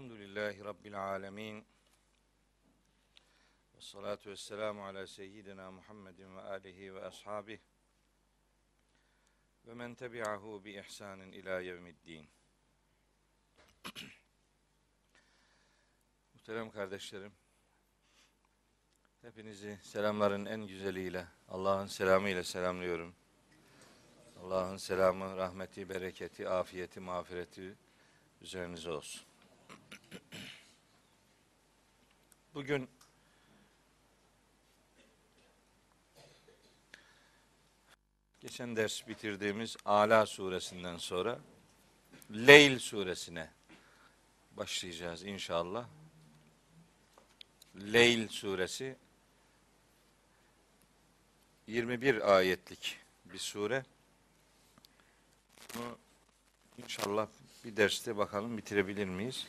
Elhamdülillahi Rabbil alemin. Ve salatu ve selamu ala seyyidina Muhammedin ve alihi ve ashabih. Ve men tebi'ahu bi ihsanin ila yevmiddin. Muhterem kardeşlerim, Hepinizi selamların en güzeliyle, Allah'ın selamıyla selamlıyorum. Allah'ın selamı, rahmeti, bereketi, afiyeti, mağfireti üzerinize olsun. Bugün geçen ders bitirdiğimiz Ala suresinden sonra Leyl suresine başlayacağız inşallah. Leyl suresi 21 ayetlik bir sure. Bunu inşallah bir derste bakalım bitirebilir miyiz?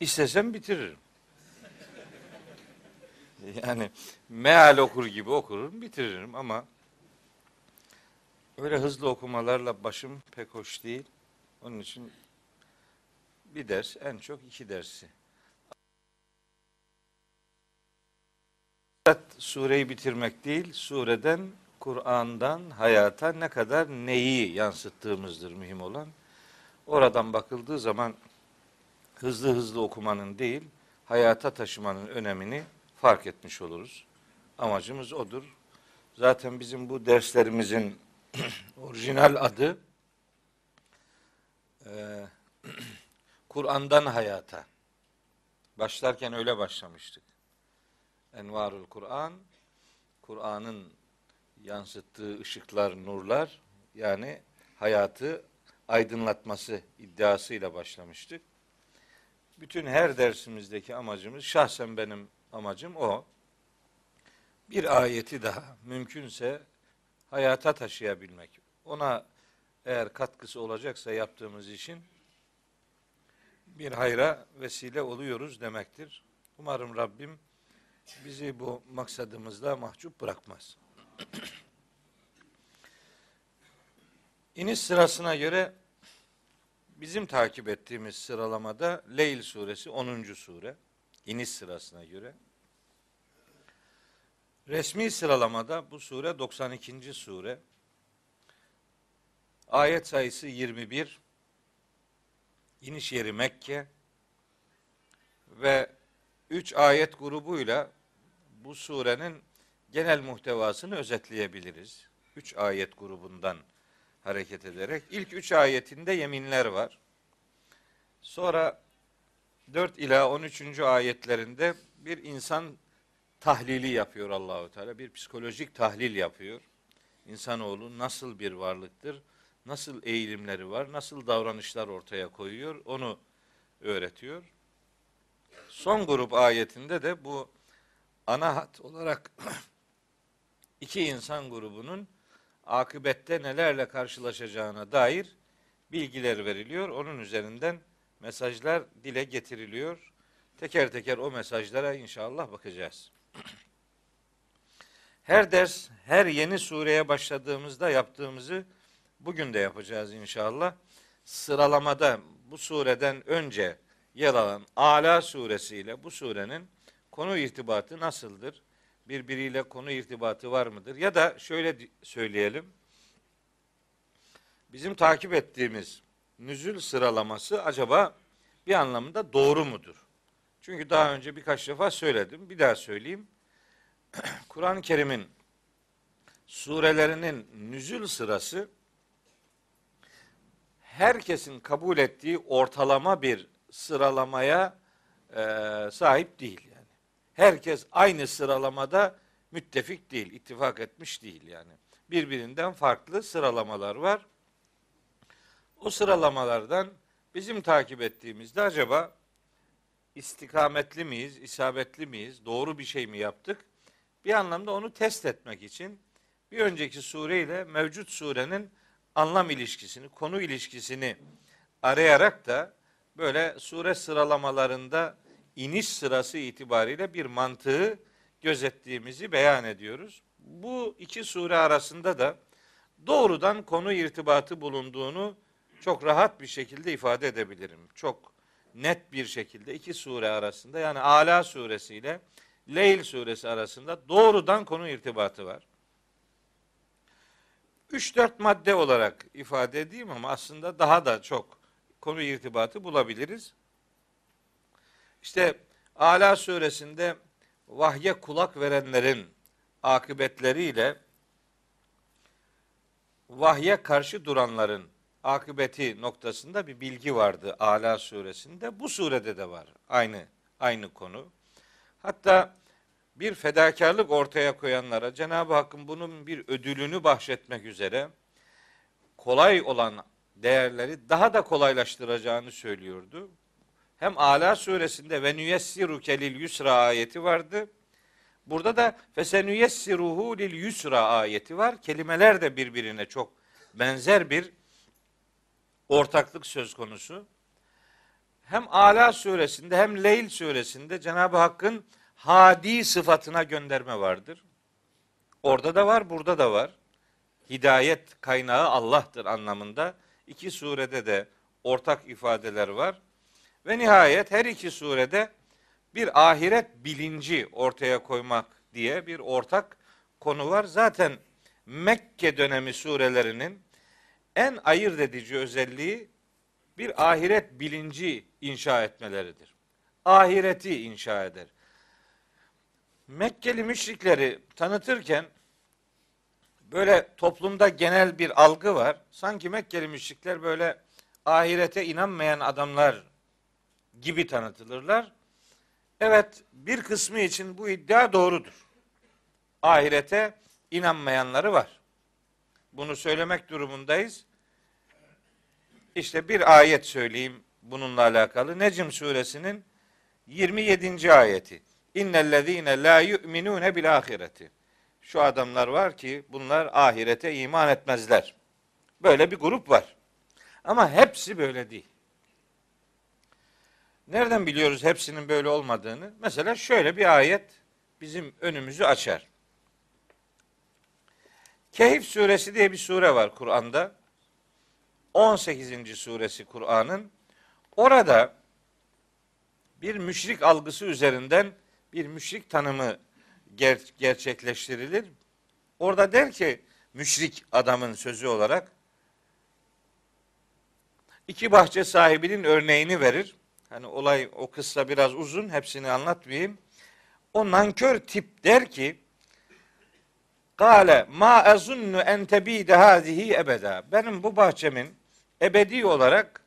İstesem bitiririm. Yani meal okur gibi okurum, bitiririm ama öyle hızlı okumalarla başım pek hoş değil. Onun için bir ders, en çok iki dersi sureyi bitirmek değil, sureden, Kur'an'dan hayata ne kadar neyi yansıttığımızdır mühim olan. Oradan bakıldığı zaman hızlı hızlı okumanın değil, hayata taşımanın önemini fark etmiş oluruz. Amacımız odur. Zaten bizim bu derslerimizin orijinal adı e, Kur'an'dan hayata. Başlarken öyle başlamıştık. Envarul Kur'an, Kur'an'ın yansıttığı ışıklar, nurlar yani hayatı aydınlatması iddiasıyla başlamıştık. Bütün her dersimizdeki amacımız, şahsen benim amacım o. Bir ayeti daha mümkünse hayata taşıyabilmek. Ona eğer katkısı olacaksa yaptığımız için bir hayra vesile oluyoruz demektir. Umarım Rabbim bizi bu maksadımızda mahcup bırakmaz. İniş sırasına göre bizim takip ettiğimiz sıralamada Leyl suresi 10. sure. İniş sırasına göre. Resmi sıralamada bu sure 92. sure. Ayet sayısı 21. İniş yeri Mekke ve üç ayet grubuyla bu surenin genel muhtevasını özetleyebiliriz. Üç ayet grubundan hareket ederek. ilk üç ayetinde yeminler var. Sonra 4 ila 13. ayetlerinde bir insan tahlili yapıyor Allahu Teala. Bir psikolojik tahlil yapıyor. İnsanoğlu nasıl bir varlıktır? Nasıl eğilimleri var? Nasıl davranışlar ortaya koyuyor? Onu öğretiyor. Son grup ayetinde de bu ana hat olarak iki insan grubunun akıbette nelerle karşılaşacağına dair bilgiler veriliyor. Onun üzerinden mesajlar dile getiriliyor. Teker teker o mesajlara inşallah bakacağız. Her ders, her yeni sureye başladığımızda yaptığımızı bugün de yapacağız inşallah. Sıralamada bu sureden önce yer alan Ala suresiyle bu surenin konu irtibatı nasıldır? Birbiriyle konu irtibatı var mıdır? Ya da şöyle söyleyelim. Bizim takip ettiğimiz nüzül sıralaması acaba bir anlamda doğru mudur? Çünkü daha önce birkaç defa söyledim. Bir daha söyleyeyim. Kur'an-ı Kerim'in surelerinin nüzül sırası herkesin kabul ettiği ortalama bir sıralamaya e, sahip değil. Herkes aynı sıralamada müttefik değil, ittifak etmiş değil yani. Birbirinden farklı sıralamalar var. O sıralamalardan bizim takip ettiğimizde acaba istikametli miyiz, isabetli miyiz, doğru bir şey mi yaptık? Bir anlamda onu test etmek için bir önceki sure ile mevcut surenin anlam ilişkisini, konu ilişkisini arayarak da böyle sure sıralamalarında iniş sırası itibariyle bir mantığı gözettiğimizi beyan ediyoruz. Bu iki sure arasında da doğrudan konu irtibatı bulunduğunu çok rahat bir şekilde ifade edebilirim. Çok net bir şekilde iki sure arasında yani Ala suresi ile Leyl suresi arasında doğrudan konu irtibatı var. 3-4 madde olarak ifade edeyim ama aslında daha da çok konu irtibatı bulabiliriz. İşte Ala suresinde vahye kulak verenlerin akıbetleriyle vahye karşı duranların akıbeti noktasında bir bilgi vardı Ala suresinde. Bu surede de var aynı aynı konu. Hatta bir fedakarlık ortaya koyanlara Cenab-ı Hakk'ın bunun bir ödülünü bahşetmek üzere kolay olan değerleri daha da kolaylaştıracağını söylüyordu. Hem Ala suresinde ve nüyessiruke lil yusra ayeti vardı. Burada da fesenüyessiruhu lil yusra ayeti var. Kelimeler de birbirine çok benzer bir ortaklık söz konusu. Hem Ala suresinde hem Leyl suresinde Cenab-ı Hakk'ın hadi sıfatına gönderme vardır. Orada da var, burada da var. Hidayet kaynağı Allah'tır anlamında. İki surede de ortak ifadeler var. Ve nihayet her iki surede bir ahiret bilinci ortaya koymak diye bir ortak konu var. Zaten Mekke dönemi surelerinin en ayırt edici özelliği bir ahiret bilinci inşa etmeleridir. Ahireti inşa eder. Mekkeli müşrikleri tanıtırken böyle toplumda genel bir algı var. Sanki Mekkeli müşrikler böyle ahirete inanmayan adamlar gibi tanıtılırlar. Evet bir kısmı için bu iddia doğrudur. Ahirete inanmayanları var. Bunu söylemek durumundayız. İşte bir ayet söyleyeyim bununla alakalı. Necm suresinin 27. ayeti. İnnellezîne la yu'minûne bil ahireti. Şu adamlar var ki bunlar ahirete iman etmezler. Böyle bir grup var. Ama hepsi böyle değil. Nereden biliyoruz hepsinin böyle olmadığını? Mesela şöyle bir ayet bizim önümüzü açar. Kehif suresi diye bir sure var Kur'an'da. 18. suresi Kur'an'ın. Orada bir müşrik algısı üzerinden bir müşrik tanımı ger- gerçekleştirilir. Orada der ki müşrik adamın sözü olarak iki bahçe sahibinin örneğini verir. Hani olay o kıssa biraz uzun hepsini anlatmayayım. O nankör tip der ki Kale ma ezunnu en tebide hadihi ebeda. Benim bu bahçemin ebedi olarak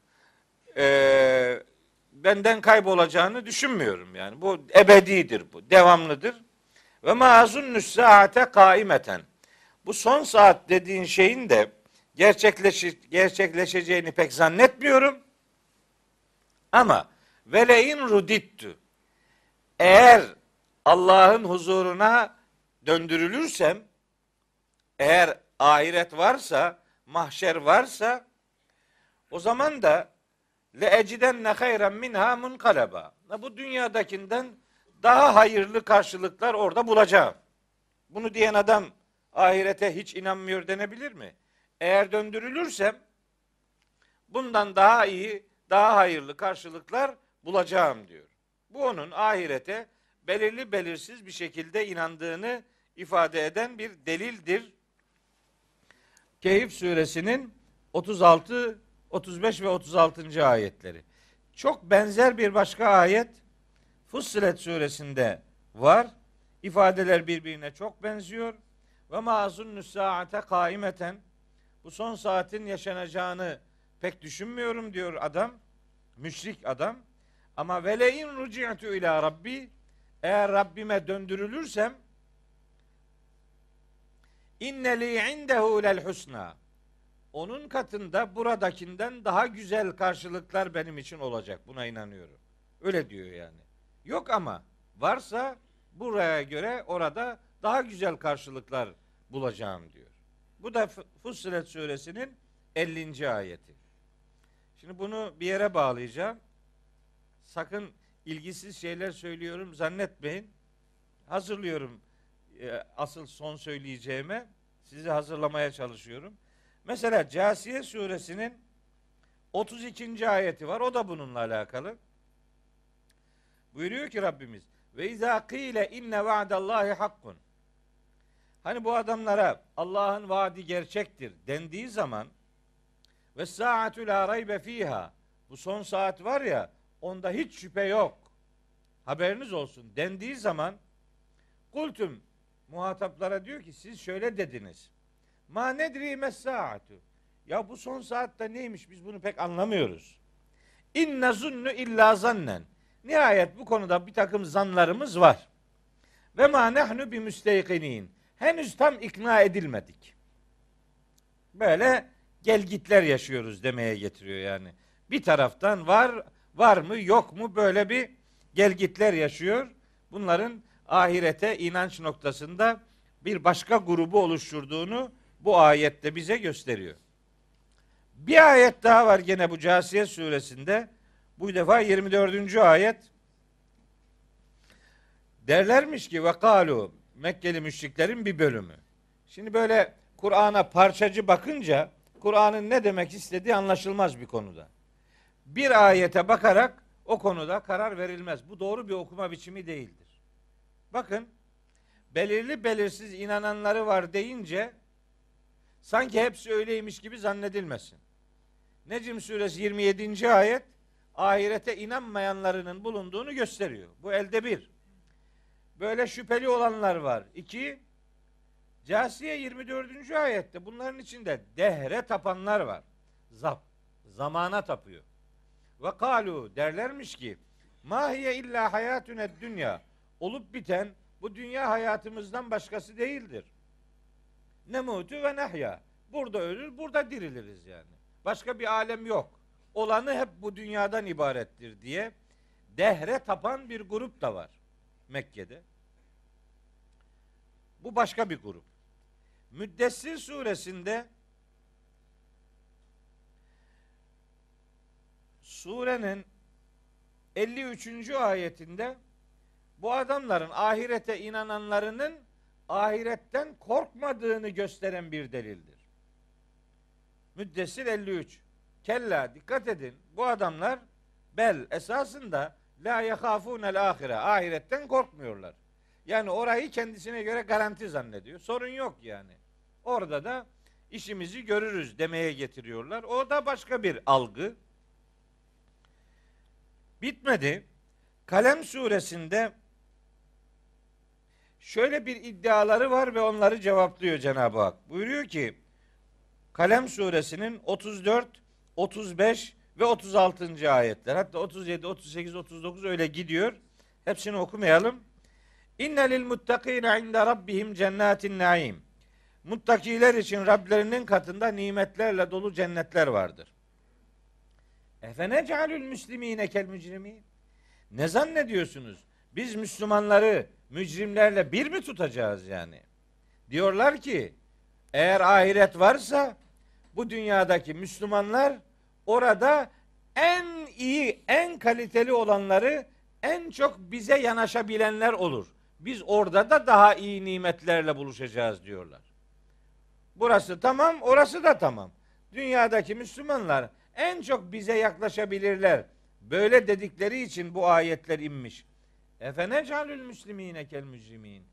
e, benden kaybolacağını düşünmüyorum yani. Bu ebedidir bu, devamlıdır. Ve ma azunnu saate kaimeten. Bu son saat dediğin şeyin de gerçekleşi, gerçekleşeceğini pek zannetmiyorum. Ama velein rudittu. Eğer Allah'ın huzuruna döndürülürsem, eğer ahiret varsa, mahşer varsa, o zaman da le ecidenne hayren minha munkaleba. Bu dünyadakinden daha hayırlı karşılıklar orada bulacağım. Bunu diyen adam ahirete hiç inanmıyor denebilir mi? Eğer döndürülürsem bundan daha iyi, daha hayırlı karşılıklar bulacağım diyor. Bu onun ahirete belirli belirsiz bir şekilde inandığını ifade eden bir delildir. Keyif suresinin 36, 35 ve 36. ayetleri. Çok benzer bir başka ayet Fussilet suresinde var. İfadeler birbirine çok benziyor. Ve mazun saate kaimeten bu son saatin yaşanacağını pek düşünmüyorum diyor adam. Müşrik adam. Ama velein ruci'tu ila rabbi eğer Rabbime döndürülürsem inneli indehu lel husna onun katında buradakinden daha güzel karşılıklar benim için olacak. Buna inanıyorum. Öyle diyor yani. Yok ama varsa buraya göre orada daha güzel karşılıklar bulacağım diyor. Bu da Fussilet suresinin 50. ayeti. Şimdi bunu bir yere bağlayacağım. Sakın ilgisiz şeyler söylüyorum zannetmeyin. hazırlıyorum e, asıl son söyleyeceğime. Sizi hazırlamaya çalışıyorum. Mesela Casiye suresinin 32. ayeti var. O da bununla alakalı. Buyuruyor ki Rabbimiz ve izâ kîle inne va'dallahi hakkun. Hani bu adamlara Allah'ın vaadi gerçektir dendiği zaman ve saatu la raybe fiha. Bu son saat var ya onda hiç şüphe yok. Haberiniz olsun dendiği zaman kultum muhataplara diyor ki siz şöyle dediniz. Ma nedri mes-saatu. Ya bu son saatte neymiş biz bunu pek anlamıyoruz. İnne zunnu illa zannen. Nihayet bu konuda bir takım zanlarımız var. Ve ma nehnu bi müsteykinin. Henüz tam ikna edilmedik. Böyle gelgitler yaşıyoruz demeye getiriyor yani. Bir taraftan var var mı yok mu böyle bir gelgitler yaşıyor. Bunların ahirete inanç noktasında bir başka grubu oluşturduğunu bu ayette bize gösteriyor. Bir ayet daha var gene bu Casiye suresinde. Bu defa 24. ayet. Derlermiş ki ve kalu Mekkeli müşriklerin bir bölümü. Şimdi böyle Kur'an'a parçacı bakınca Kur'an'ın ne demek istediği anlaşılmaz bir konuda. Bir ayete bakarak o konuda karar verilmez. Bu doğru bir okuma biçimi değildir. Bakın belirli belirsiz inananları var deyince sanki hepsi öyleymiş gibi zannedilmesin. Necim suresi 27. ayet ahirete inanmayanlarının bulunduğunu gösteriyor. Bu elde bir. Böyle şüpheli olanlar var. İki, Casiye 24. ayette bunların içinde dehre tapanlar var. Zap, zamana tapıyor. Ve kalu derlermiş ki mahiye illa hayatüne dünya olup biten bu dünya hayatımızdan başkası değildir. Ne mutu ve nehya. Burada ölür, burada diriliriz yani. Başka bir alem yok. Olanı hep bu dünyadan ibarettir diye dehre tapan bir grup da var Mekke'de. Bu başka bir grup. Müddessir suresinde surenin 53. ayetinde bu adamların ahirete inananlarının ahiretten korkmadığını gösteren bir delildir. Müddessir 53. Kella dikkat edin. Bu adamlar bel esasında la yahafûnel ahire. Ahiretten korkmuyorlar. Yani orayı kendisine göre garanti zannediyor. Sorun yok yani. Orada da işimizi görürüz demeye getiriyorlar. O da başka bir algı. Bitmedi. Kalem suresinde şöyle bir iddiaları var ve onları cevaplıyor Cenab-ı Hak. Buyuruyor ki Kalem suresinin 34, 35 ve 36. ayetler. Hatta 37, 38, 39 öyle gidiyor. Hepsini okumayalım. İnne lil muttakine inde rabbihim cennetin naim. Muttakiler için Rablerinin katında nimetlerle dolu cennetler vardır. Efene cealül müslimine kel mücrimin. Ne zannediyorsunuz? Biz Müslümanları mücrimlerle bir mi tutacağız yani? Diyorlar ki eğer ahiret varsa bu dünyadaki Müslümanlar orada en iyi, en kaliteli olanları en çok bize yanaşabilenler olur. Biz orada da daha iyi nimetlerle buluşacağız diyorlar. Burası tamam, orası da tamam. Dünyadaki Müslümanlar en çok bize yaklaşabilirler. Böyle dedikleri için bu ayetler inmiş. Efene calül müslimine kel mücrimin.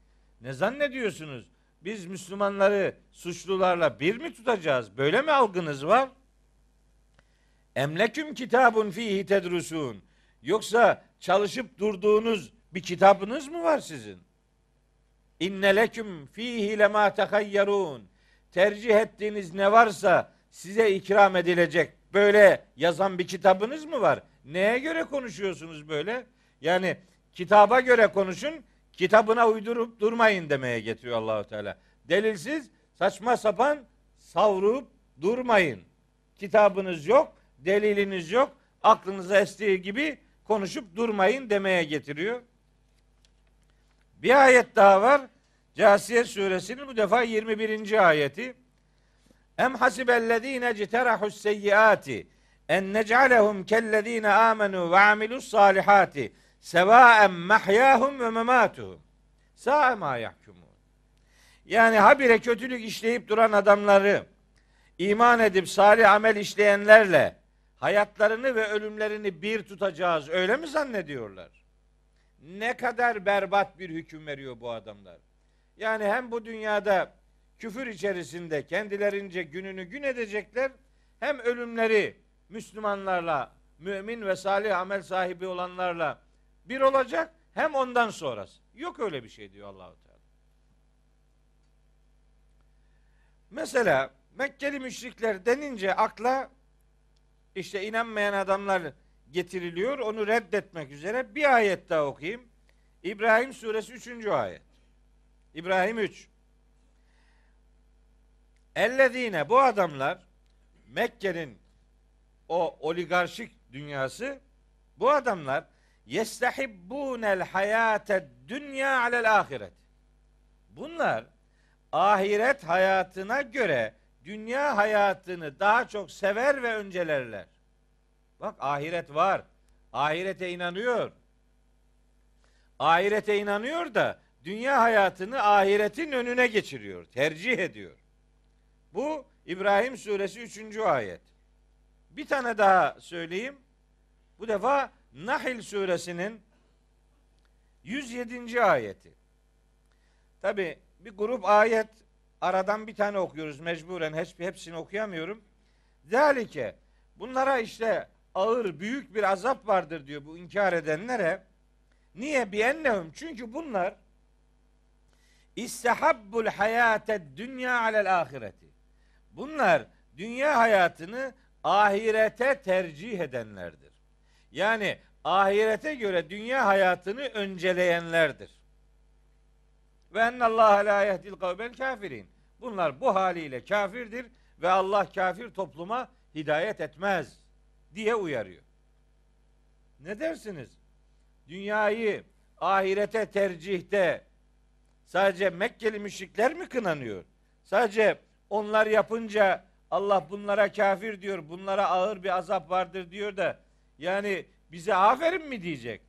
Ne zannediyorsunuz? Biz Müslümanları suçlularla bir mi tutacağız? Böyle mi algınız var? Emleküm kitabun fihi tedrusun. Yoksa çalışıp durduğunuz bir kitabınız mı var sizin? İnne leküm fihi lema tehayyarun. Tercih ettiğiniz ne varsa size ikram edilecek. Böyle yazan bir kitabınız mı var? Neye göre konuşuyorsunuz böyle? Yani kitaba göre konuşun, kitabına uydurup durmayın demeye getiriyor Allahu Teala. Delilsiz saçma sapan savrup durmayın. Kitabınız yok, deliliniz yok. Aklınıza estiği gibi konuşup durmayın demeye getiriyor. Bir ayet daha var. Casiye suresinin bu defa 21. ayeti. Em hasibellezine citerahus seyyiati en nec'alehum kellezine amenu ve amilus salihati sevaen mahyahum ve mematuhum. Sâ mâ yahkumun. Yani habire kötülük işleyip duran adamları iman edip salih amel işleyenlerle hayatlarını ve ölümlerini bir tutacağız öyle mi zannediyorlar? Ne kadar berbat bir hüküm veriyor bu adamlar. Yani hem bu dünyada küfür içerisinde kendilerince gününü gün edecekler hem ölümleri Müslümanlarla, mümin ve salih amel sahibi olanlarla bir olacak hem ondan sonrası. Yok öyle bir şey diyor Allahu Teala. Mesela Mekkeli müşrikler denince akla işte inanmayan adamlar getiriliyor. Onu reddetmek üzere bir ayet daha okuyayım. İbrahim suresi 3. ayet. İbrahim 3. Ellezine bu adamlar Mekke'nin o oligarşik dünyası bu adamlar yestehibbunel hayate dünya alel ahiret. Bunlar ahiret hayatına göre dünya hayatını daha çok sever ve öncelerler. Bak ahiret var. Ahirete inanıyor. Ahirete inanıyor da dünya hayatını ahiretin önüne geçiriyor. Tercih ediyor. Bu İbrahim suresi 3. ayet. Bir tane daha söyleyeyim. Bu defa Nahl suresinin 107. ayeti. Tabi bir grup ayet aradan bir tane okuyoruz mecburen hepsini okuyamıyorum. Zalike bunlara işte ağır büyük bir azap vardır diyor bu inkar edenlere. Niye? Bi ennehum çünkü bunlar istehabbul hayate dünya alel ahireti. Bunlar dünya hayatını ahirete tercih edenlerdir. Yani ahirete göre dünya hayatını önceleyenlerdir. Ve ennallâhe lâ yehdil kavbel kafirin. Bunlar bu haliyle kafirdir ve Allah kafir topluma hidayet etmez diye uyarıyor. Ne dersiniz? Dünyayı ahirete tercihte sadece Mekkeli müşrikler mi kınanıyor? Sadece onlar yapınca Allah bunlara kafir diyor, bunlara ağır bir azap vardır diyor da yani bize aferin mi diyecek?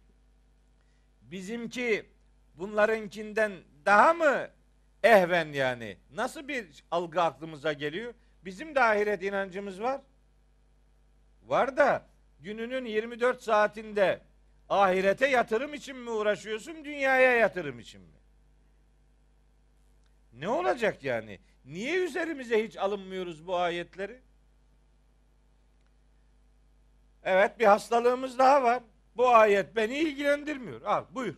Bizimki bunlarınkinden daha mı ehven yani? Nasıl bir algı aklımıza geliyor? Bizim de ahiret inancımız var. Var da gününün 24 saatinde ahirete yatırım için mi uğraşıyorsun, dünyaya yatırım için mi? Ne olacak yani? Niye üzerimize hiç alınmıyoruz bu ayetleri? Evet bir hastalığımız daha var. Bu ayet beni ilgilendirmiyor. Al buyur.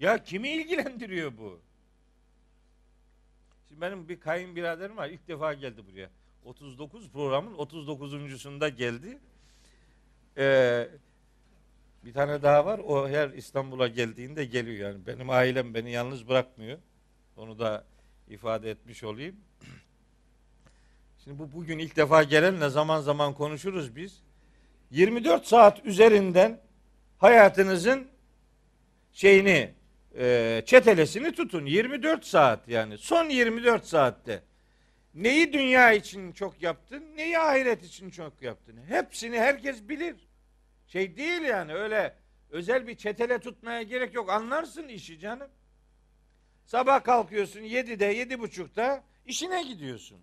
Ya kimi ilgilendiriyor bu? Şimdi benim bir kayınbiraderim var. İlk defa geldi buraya. 39 programın 39.sunda geldi. Ee, bir tane daha var. O her İstanbul'a geldiğinde geliyor yani. Benim ailem beni yalnız bırakmıyor. Onu da ifade etmiş olayım. Şimdi bu bugün ilk defa gelenle zaman zaman konuşuruz biz. 24 saat üzerinden hayatınızın şeyini e, çetelesini tutun. 24 saat yani. Son 24 saatte. Neyi dünya için çok yaptın, neyi ahiret için çok yaptın. Hepsini herkes bilir. Şey değil yani öyle özel bir çetele tutmaya gerek yok. Anlarsın işi canım. Sabah kalkıyorsun 7'de, 7.30'da işine gidiyorsun.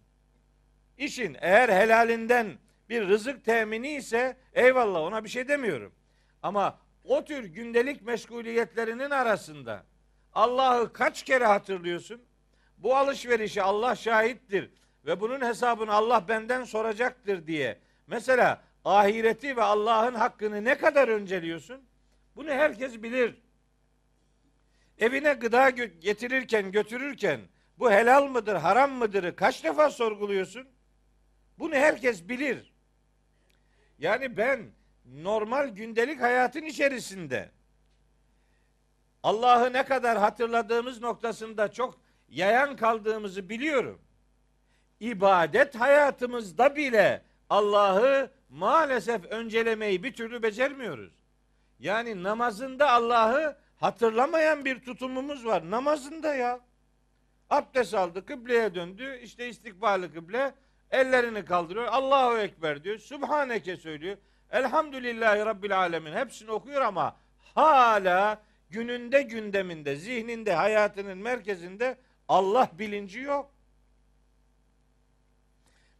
İşin eğer helalinden bir rızık temini ise eyvallah ona bir şey demiyorum. Ama o tür gündelik meşguliyetlerinin arasında Allah'ı kaç kere hatırlıyorsun? Bu alışverişi Allah şahittir ve bunun hesabını Allah benden soracaktır diye. Mesela ahireti ve Allah'ın hakkını ne kadar önceliyorsun? Bunu herkes bilir. Evine gıda getirirken, götürürken bu helal mıdır, haram mıdır kaç defa sorguluyorsun? Bunu herkes bilir. Yani ben normal gündelik hayatın içerisinde Allah'ı ne kadar hatırladığımız noktasında çok yayan kaldığımızı biliyorum. İbadet hayatımızda bile Allah'ı maalesef öncelemeyi bir türlü becermiyoruz. Yani namazında Allah'ı hatırlamayan bir tutumumuz var. Namazında ya. Abdest aldı, kıbleye döndü. İşte istikbali kıble. Ellerini kaldırıyor. Allahu Ekber diyor. Subhaneke söylüyor. Elhamdülillahi Rabbil Alemin. Hepsini okuyor ama hala gününde gündeminde, zihninde, hayatının merkezinde Allah bilinci yok.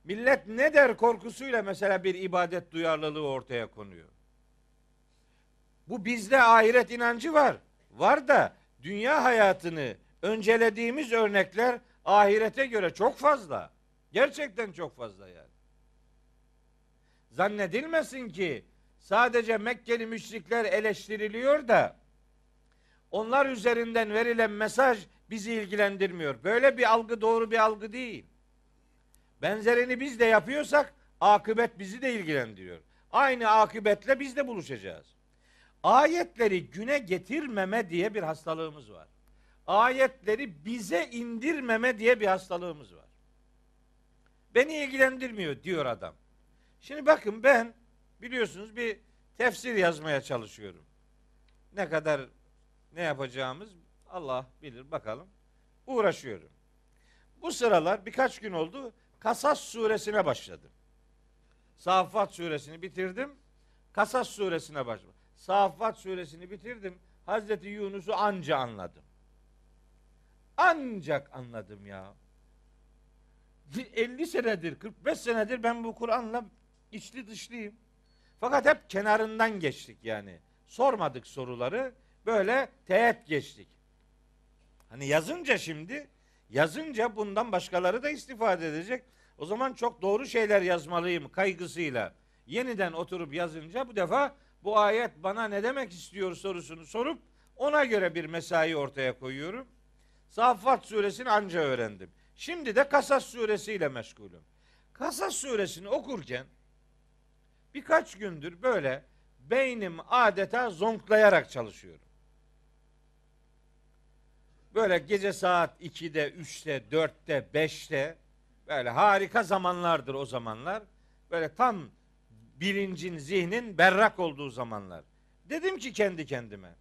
Millet ne der korkusuyla mesela bir ibadet duyarlılığı ortaya konuyor. Bu bizde ahiret inancı var. Var da dünya hayatını öncelediğimiz örnekler ahirete göre çok fazla. Gerçekten çok fazla yani. Zannedilmesin ki sadece Mekkeli müşrikler eleştiriliyor da onlar üzerinden verilen mesaj bizi ilgilendirmiyor. Böyle bir algı doğru bir algı değil. Benzerini biz de yapıyorsak akıbet bizi de ilgilendiriyor. Aynı akıbetle biz de buluşacağız. Ayetleri güne getirmeme diye bir hastalığımız var. Ayetleri bize indirmeme diye bir hastalığımız var. Beni ilgilendirmiyor diyor adam. Şimdi bakın ben biliyorsunuz bir tefsir yazmaya çalışıyorum. Ne kadar ne yapacağımız Allah bilir bakalım. Uğraşıyorum. Bu sıralar birkaç gün oldu Kasas suresine başladım. Saffat suresini bitirdim. Kasas suresine başladım. Saffat suresini bitirdim. Hazreti Yunus'u anca anladım. Ancak anladım ya. 50 senedir, 45 senedir ben bu Kur'an'la içli dışlıyım. Fakat hep kenarından geçtik yani. Sormadık soruları. Böyle teğet geçtik. Hani yazınca şimdi yazınca bundan başkaları da istifade edecek. O zaman çok doğru şeyler yazmalıyım kaygısıyla. Yeniden oturup yazınca bu defa bu ayet bana ne demek istiyor sorusunu sorup ona göre bir mesai ortaya koyuyorum. Saffat suresini anca öğrendim. Şimdi de Kasas suresiyle meşgulüm. Kasas suresini okurken birkaç gündür böyle beynim adeta zonklayarak çalışıyorum. Böyle gece saat 2'de, 3'te, 4'te, 5'te böyle harika zamanlardır o zamanlar. Böyle tam bilincin, zihnin berrak olduğu zamanlar. Dedim ki kendi kendime.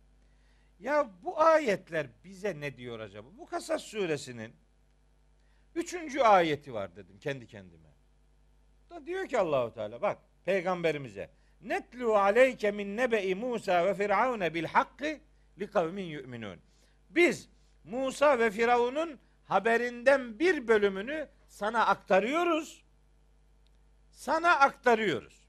Ya bu ayetler bize ne diyor acaba? Bu Kasas suresinin üçüncü ayeti var dedim kendi kendime. Da diyor ki Allahu Teala bak peygamberimize netlu aleyke min nebe'i Musa ve Firavun bil hakkı li kavmin yu'minun. Biz Musa ve Firavun'un haberinden bir bölümünü sana aktarıyoruz. Sana aktarıyoruz.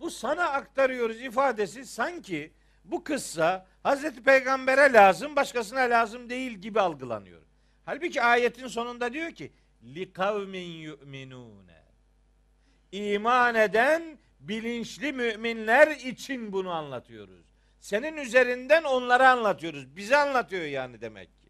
Bu sana aktarıyoruz ifadesi sanki bu kıssa Hazreti Peygamber'e lazım, başkasına lazım değil gibi algılanıyor. Halbuki ayetin sonunda diyor ki li kavmin yu'minune. İman eden bilinçli müminler için bunu anlatıyoruz. Senin üzerinden onlara anlatıyoruz. Bize anlatıyor yani demek ki.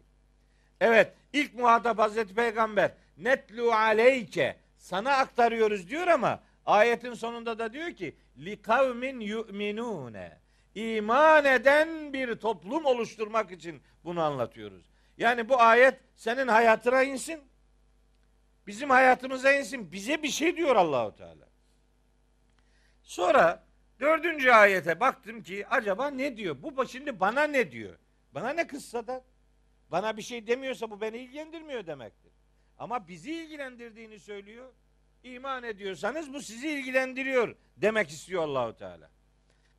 Evet, ilk muhatap Hazreti Peygamber netlu aleyke sana aktarıyoruz diyor ama ayetin sonunda da diyor ki li kavmin yu'minune iman eden bir toplum oluşturmak için bunu anlatıyoruz. Yani bu ayet senin hayatına insin. Bizim hayatımıza insin. Bize bir şey diyor Allahu Teala. Sonra dördüncü ayete baktım ki acaba ne diyor? Bu şimdi bana ne diyor? Bana ne kıssada? Bana bir şey demiyorsa bu beni ilgilendirmiyor demektir. Ama bizi ilgilendirdiğini söylüyor. İman ediyorsanız bu sizi ilgilendiriyor demek istiyor Allahu Teala.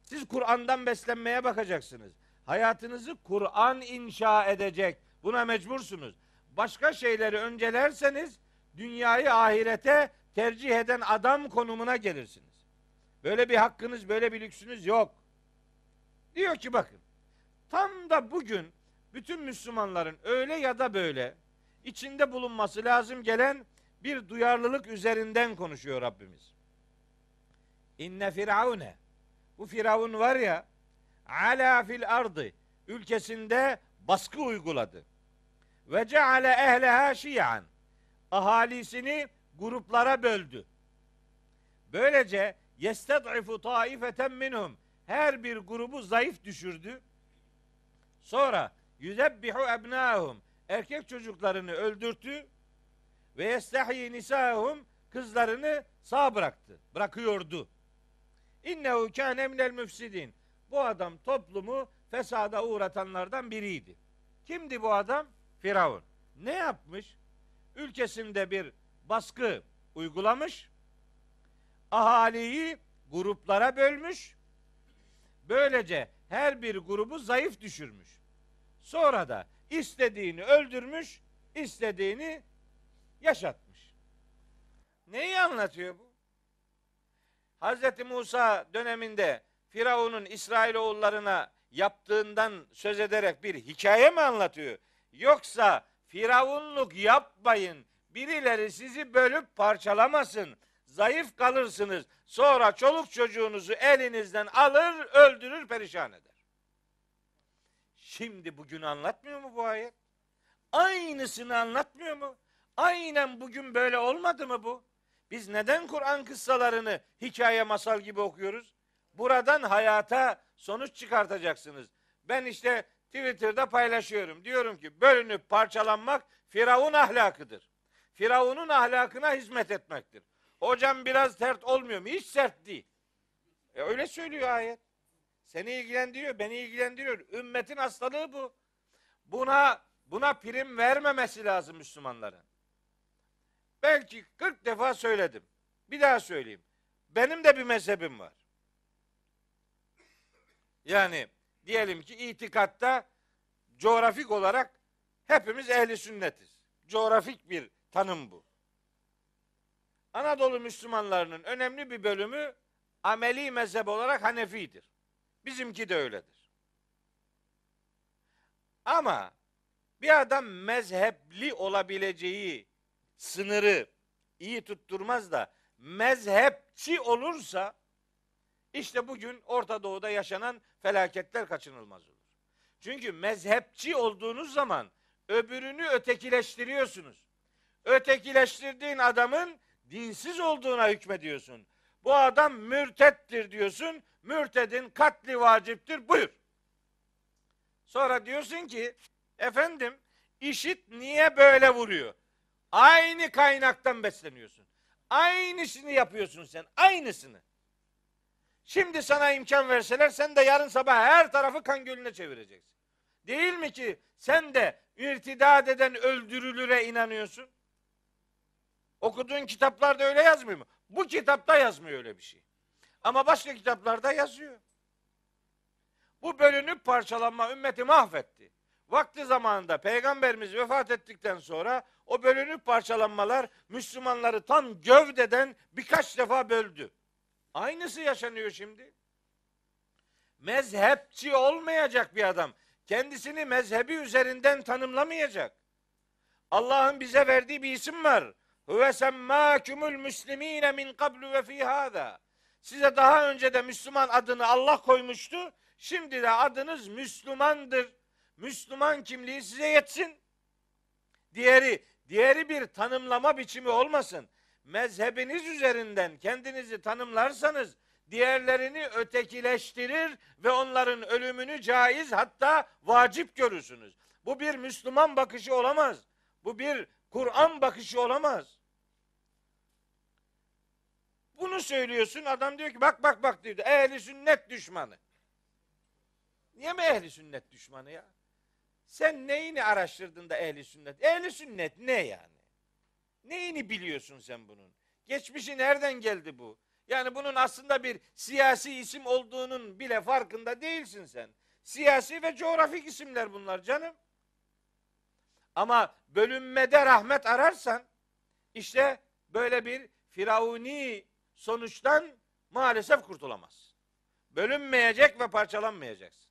Siz Kur'an'dan beslenmeye bakacaksınız. Hayatınızı Kur'an inşa edecek. Buna mecbursunuz. Başka şeyleri öncelerseniz dünyayı ahirete tercih eden adam konumuna gelirsiniz. Böyle bir hakkınız, böyle bir lüksünüz yok. Diyor ki bakın. Tam da bugün bütün Müslümanların öyle ya da böyle içinde bulunması lazım gelen bir duyarlılık üzerinden konuşuyor Rabbimiz. İnne firavune bu firavun var ya ala fil ardı ülkesinde baskı uyguladı. Ve ceale ehleha şiyan ahalisini gruplara böldü. Böylece yested'ifu taifeten minhum her bir grubu zayıf düşürdü. Sonra yüzebbihu ebnahum erkek çocuklarını öldürttü ve yestahyi nisahum kızlarını sağ bıraktı. Bırakıyordu. İnnehu kâne minel müfsidin. Bu adam toplumu fesada uğratanlardan biriydi. Kimdi bu adam? Firavun. Ne yapmış? Ülkesinde bir baskı uygulamış. Ahaliyi gruplara bölmüş. Böylece her bir grubu zayıf düşürmüş. Sonra da istediğini öldürmüş, istediğini yaşatmış. Neyi anlatıyor bu? Hz. Musa döneminde Firavun'un İsrailoğullarına yaptığından söz ederek bir hikaye mi anlatıyor? Yoksa Firavunluk yapmayın, birileri sizi bölüp parçalamasın, zayıf kalırsınız, sonra çoluk çocuğunuzu elinizden alır, öldürür, perişan eder. Şimdi bugün anlatmıyor mu bu ayet? Aynısını anlatmıyor mu? Aynen bugün böyle olmadı mı bu? Biz neden Kur'an kıssalarını hikaye masal gibi okuyoruz? Buradan hayata sonuç çıkartacaksınız. Ben işte Twitter'da paylaşıyorum. Diyorum ki bölünüp parçalanmak Firavun ahlakıdır. Firavun'un ahlakına hizmet etmektir. Hocam biraz sert olmuyor mu? Hiç sert değil. E öyle söylüyor ayet. Seni ilgilendiriyor, beni ilgilendiriyor. Ümmetin hastalığı bu. Buna buna prim vermemesi lazım Müslümanların. Belki 40 defa söyledim. Bir daha söyleyeyim. Benim de bir mezhebim var. Yani diyelim ki itikatta coğrafik olarak hepimiz ehli sünnetiz. Coğrafik bir tanım bu. Anadolu Müslümanlarının önemli bir bölümü ameli mezhep olarak Hanefidir. Bizimki de öyledir. Ama bir adam mezhepli olabileceği sınırı iyi tutturmaz da mezhepçi olursa işte bugün Orta Doğu'da yaşanan felaketler kaçınılmaz olur. Çünkü mezhepçi olduğunuz zaman öbürünü ötekileştiriyorsunuz. Ötekileştirdiğin adamın dinsiz olduğuna hükmediyorsun. Bu adam mürtettir diyorsun. Mürtedin katli vaciptir. Buyur. Sonra diyorsun ki efendim işit niye böyle vuruyor? Aynı kaynaktan besleniyorsun. Aynısını yapıyorsun sen. Aynısını. Şimdi sana imkan verseler sen de yarın sabah her tarafı kan gölüne çevireceksin. Değil mi ki sen de irtidat eden öldürülüre inanıyorsun? Okuduğun kitaplarda öyle yazmıyor mu? Bu kitapta yazmıyor öyle bir şey. Ama başka kitaplarda yazıyor. Bu bölünüp parçalanma ümmeti mahvetti. Vakti zamanında peygamberimiz vefat ettikten sonra o bölünüp parçalanmalar Müslümanları tam gövdeden birkaç defa böldü. Aynısı yaşanıyor şimdi. Mezhepçi olmayacak bir adam. Kendisini mezhebi üzerinden tanımlamayacak. Allah'ın bize verdiği bir isim var. Huve semmâkümül müslimîne min kablu ve fî hâzâ. Size daha önce de Müslüman adını Allah koymuştu. Şimdi de adınız Müslümandır. Müslüman kimliği size yetsin. Diğeri, diğeri bir tanımlama biçimi olmasın. Mezhebiniz üzerinden kendinizi tanımlarsanız diğerlerini ötekileştirir ve onların ölümünü caiz hatta vacip görürsünüz. Bu bir Müslüman bakışı olamaz. Bu bir Kur'an bakışı olamaz. Bunu söylüyorsun adam diyor ki bak bak bak diyor. Ehli sünnet düşmanı. Niye mi ehli sünnet düşmanı ya? Sen neyini araştırdın da ehli sünnet? Ehli sünnet ne yani? Neyini biliyorsun sen bunun? Geçmişi nereden geldi bu? Yani bunun aslında bir siyasi isim olduğunun bile farkında değilsin sen. Siyasi ve coğrafik isimler bunlar canım. Ama bölünmede rahmet ararsan işte böyle bir firavuni sonuçtan maalesef kurtulamaz. Bölünmeyecek ve parçalanmayacaksın.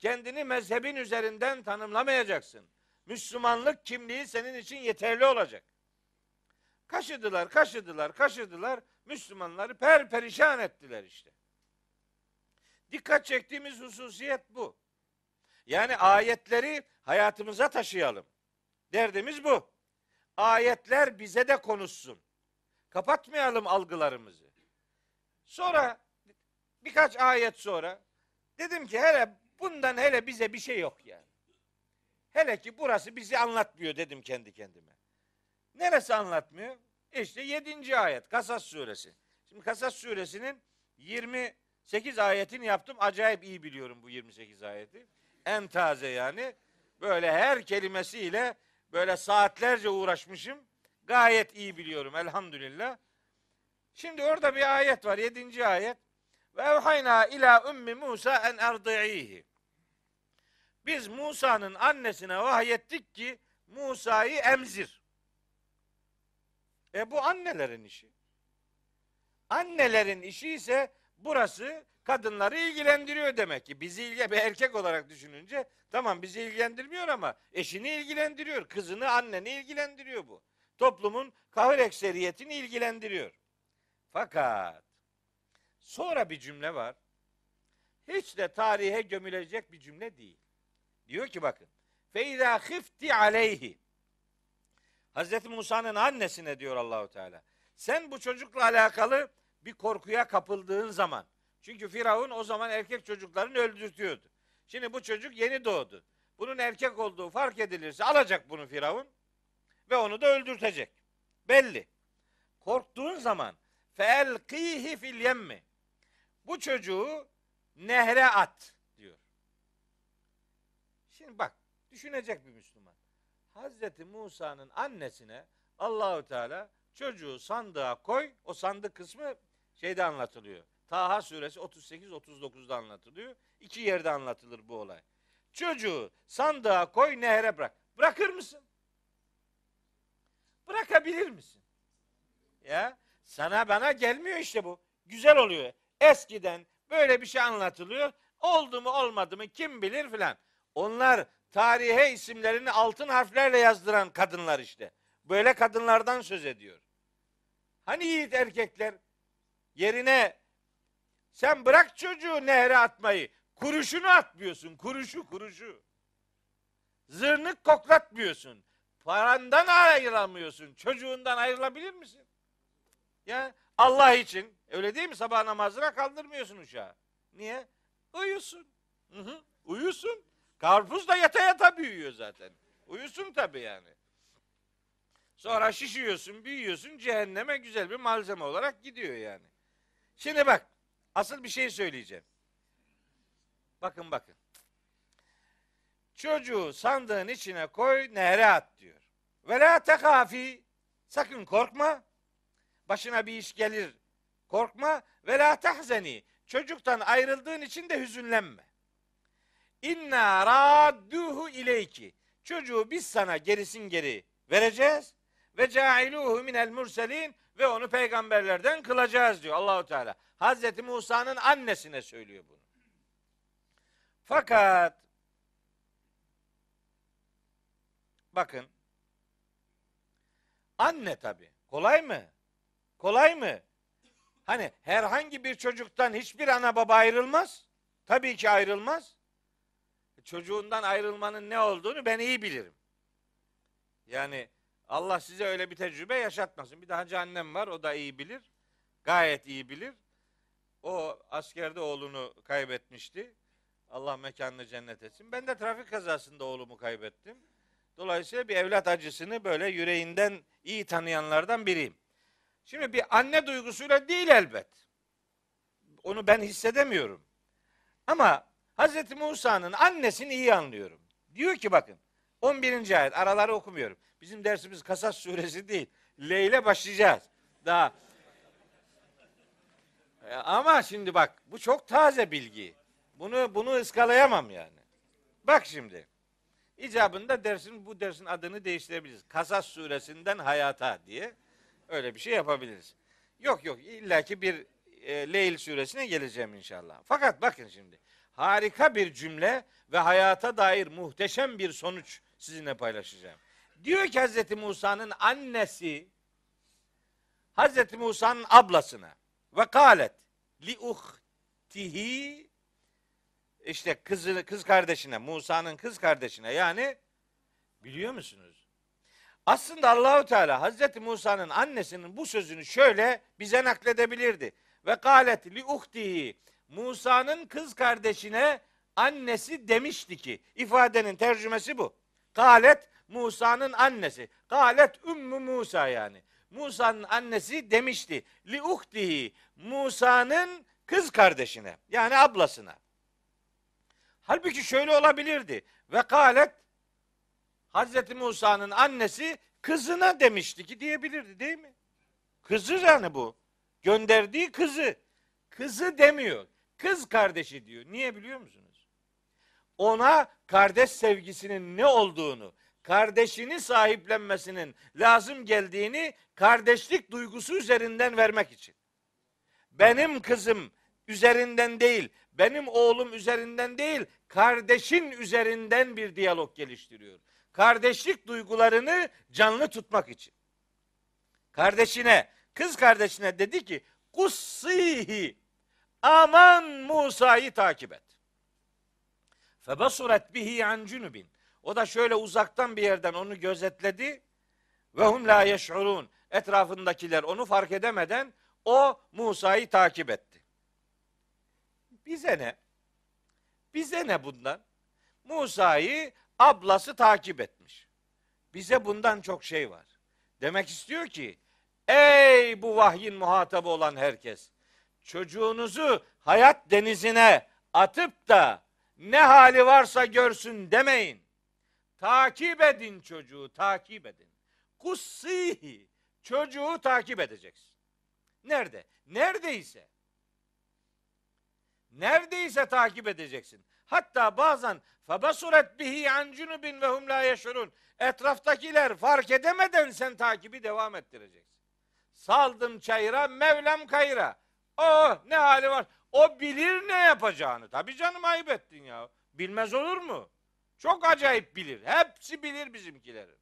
Kendini mezhebin üzerinden tanımlamayacaksın. Müslümanlık kimliği senin için yeterli olacak. Kaşıdılar, kaşıdılar, kaşıdılar. Müslümanları per perişan ettiler işte. Dikkat çektiğimiz hususiyet bu. Yani ayetleri hayatımıza taşıyalım. Derdimiz bu. Ayetler bize de konuşsun. Kapatmayalım algılarımızı. Sonra birkaç ayet sonra dedim ki hele bundan hele bize bir şey yok yani. Hele ki burası bizi anlatmıyor dedim kendi kendime. Neresi anlatmıyor? İşte 7. ayet Kasas suresi. Şimdi Kasas suresinin 28 ayetini yaptım. Acayip iyi biliyorum bu 28 ayeti. En taze yani. Böyle her kelimesiyle böyle saatlerce uğraşmışım. Gayet iyi biliyorum elhamdülillah. Şimdi orada bir ayet var. 7. ayet. Ve evhayna ila ummi Musa en erdi'ihi. Biz Musa'nın annesine vahyettik ki Musa'yı emzir. E bu annelerin işi. Annelerin işi ise burası kadınları ilgilendiriyor demek ki. Bizi ilgi bir erkek olarak düşününce tamam bizi ilgilendirmiyor ama eşini ilgilendiriyor. Kızını, anneni ilgilendiriyor bu. Toplumun kahır ekseriyetini ilgilendiriyor. Fakat sonra bir cümle var. Hiç de tarihe gömülecek bir cümle değil. Diyor ki bakın. Feyza khifti aleyhi. Hazreti Musa'nın annesine diyor Allahu Teala. Sen bu çocukla alakalı bir korkuya kapıldığın zaman çünkü Firavun o zaman erkek çocuklarını öldürtüyordu. Şimdi bu çocuk yeni doğdu. Bunun erkek olduğu fark edilirse alacak bunu Firavun ve onu da öldürtecek. Belli. Korktuğun zaman felkihi fil yemmi. Bu çocuğu nehre at. Şimdi bak düşünecek bir Müslüman. Hazreti Musa'nın annesine Allahu Teala çocuğu sandığa koy. O sandık kısmı şeyde anlatılıyor. Taha suresi 38-39'da anlatılıyor. İki yerde anlatılır bu olay. Çocuğu sandığa koy nehre bırak. Bırakır mısın? Bırakabilir misin? Ya sana bana gelmiyor işte bu. Güzel oluyor. Eskiden böyle bir şey anlatılıyor. Oldu mu olmadı mı kim bilir filan. Onlar tarihe isimlerini altın harflerle yazdıran kadınlar işte. Böyle kadınlardan söz ediyor. Hani yiğit erkekler yerine sen bırak çocuğu nehre atmayı. Kuruşunu atmıyorsun. Kuruşu kuruşu. Zırnık koklatmıyorsun. Parandan ayrılamıyorsun. Çocuğundan ayrılabilir misin? Ya Allah için öyle değil mi? Sabah namazına kaldırmıyorsun uşağı. Niye? Uyusun. Hı hı. Uyusun. Karpuz da yata yata büyüyor zaten. Uyusun tabii yani. Sonra şişiyorsun, büyüyorsun, cehenneme güzel bir malzeme olarak gidiyor yani. Şimdi bak, asıl bir şey söyleyeceğim. Bakın bakın. Çocuğu sandığın içine koy, nehre at diyor. Ve la tekafi, sakın korkma. Başına bir iş gelir, korkma. Ve la tahzeni, çocuktan ayrıldığın için de hüzünlenme. İnna radduhu ileyki. Çocuğu biz sana gerisin geri vereceğiz ve cailuhu minel murselin ve onu peygamberlerden kılacağız diyor Allahu Teala. Hazreti Musa'nın annesine söylüyor bunu. Fakat bakın anne tabi kolay mı? Kolay mı? Hani herhangi bir çocuktan hiçbir ana baba ayrılmaz. Tabii ki ayrılmaz. Çocuğundan ayrılmanın ne olduğunu ben iyi bilirim. Yani Allah size öyle bir tecrübe yaşatmasın. Bir de hacı annem var o da iyi bilir. Gayet iyi bilir. O askerde oğlunu kaybetmişti. Allah mekanını cennet etsin. Ben de trafik kazasında oğlumu kaybettim. Dolayısıyla bir evlat acısını böyle yüreğinden iyi tanıyanlardan biriyim. Şimdi bir anne duygusuyla değil elbet. Onu ben hissedemiyorum. Ama Hz. Musa'nın annesini iyi anlıyorum. Diyor ki bakın 11. ayet araları okumuyorum. Bizim dersimiz Kasas suresi değil. Leyle başlayacağız. Daha. E, ama şimdi bak bu çok taze bilgi. Bunu bunu ıskalayamam yani. Bak şimdi. İcabında dersin bu dersin adını değiştirebiliriz. Kasas suresinden hayata diye öyle bir şey yapabiliriz. Yok yok illaki bir e, Leyl suresine geleceğim inşallah. Fakat bakın şimdi harika bir cümle ve hayata dair muhteşem bir sonuç sizinle paylaşacağım. Diyor ki Hazreti Musa'nın annesi Hazreti Musa'nın ablasına ve kalet li uhtihi işte kızı, kız kardeşine Musa'nın kız kardeşine yani biliyor musunuz? Aslında Allahu Teala Hazreti Musa'nın annesinin bu sözünü şöyle bize nakledebilirdi. Ve kalet li uhtihi Musa'nın kız kardeşine annesi demişti ki ifadenin tercümesi bu. Kalet Musa'nın annesi. Galet Ümmü Musa yani. Musa'nın annesi demişti. Li uhtihi Musa'nın kız kardeşine yani ablasına. Halbuki şöyle olabilirdi. Ve kalet Hazreti Musa'nın annesi kızına demişti ki diyebilirdi değil mi? Kızı yani bu. Gönderdiği kızı. Kızı demiyor. Kız kardeşi diyor. Niye biliyor musunuz? Ona kardeş sevgisinin ne olduğunu, kardeşini sahiplenmesinin lazım geldiğini kardeşlik duygusu üzerinden vermek için. Benim kızım üzerinden değil, benim oğlum üzerinden değil, kardeşin üzerinden bir diyalog geliştiriyor. Kardeşlik duygularını canlı tutmak için. Kardeşine, kız kardeşine dedi ki, kussihi, aman Musa'yı takip et. Febasuret bihi an cunubin. O da şöyle uzaktan bir yerden onu gözetledi. Ve hum la yeş'urun. Etrafındakiler onu fark edemeden o Musa'yı takip etti. Bize ne? Bize ne bundan? Musa'yı ablası takip etmiş. Bize bundan çok şey var. Demek istiyor ki ey bu vahyin muhatabı olan herkes çocuğunuzu hayat denizine atıp da ne hali varsa görsün demeyin. Takip edin çocuğu, takip edin. Kussihi, çocuğu takip edeceksin. Nerede? Neredeyse. Neredeyse takip edeceksin. Hatta bazen febasuret bihi an cunubin ve hum yeşurun. Etraftakiler fark edemeden sen takibi devam ettireceksin. Saldım çayıra, Mevlam kayıra. Oh ne hali var. O bilir ne yapacağını. Tabii canım ayıp ettin ya. Bilmez olur mu? Çok acayip bilir. Hepsi bilir bizimkilerin.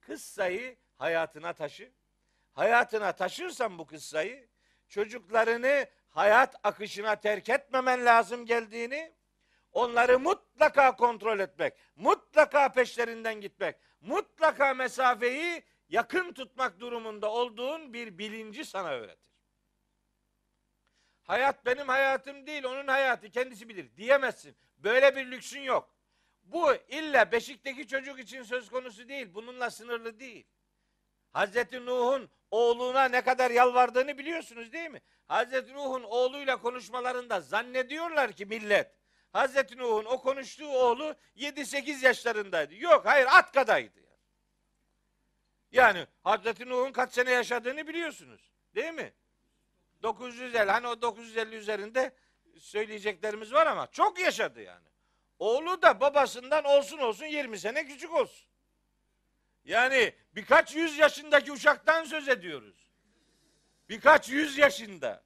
Kıssayı hayatına taşı. Hayatına taşırsan bu kıssayı çocuklarını hayat akışına terk etmemen lazım geldiğini, onları mutlaka kontrol etmek, mutlaka peşlerinden gitmek, mutlaka mesafeyi yakın tutmak durumunda olduğun bir bilinci sana öğretir. Hayat benim hayatım değil, onun hayatı kendisi bilir diyemezsin. Böyle bir lüksün yok. Bu illa Beşik'teki çocuk için söz konusu değil. Bununla sınırlı değil. Hazreti Nuh'un oğluna ne kadar yalvardığını biliyorsunuz değil mi? Hazreti Nuh'un oğluyla konuşmalarında zannediyorlar ki millet Hazreti Nuh'un o konuştuğu oğlu 7-8 yaşlarındaydı. Yok hayır at kadaydı. Yani. Hazreti Nuh'un kaç sene yaşadığını biliyorsunuz. Değil mi? 950 hani o 950 üzerinde söyleyeceklerimiz var ama çok yaşadı yani. Oğlu da babasından olsun olsun 20 sene küçük olsun. Yani birkaç yüz yaşındaki uşaktan söz ediyoruz. Birkaç yüz yaşında.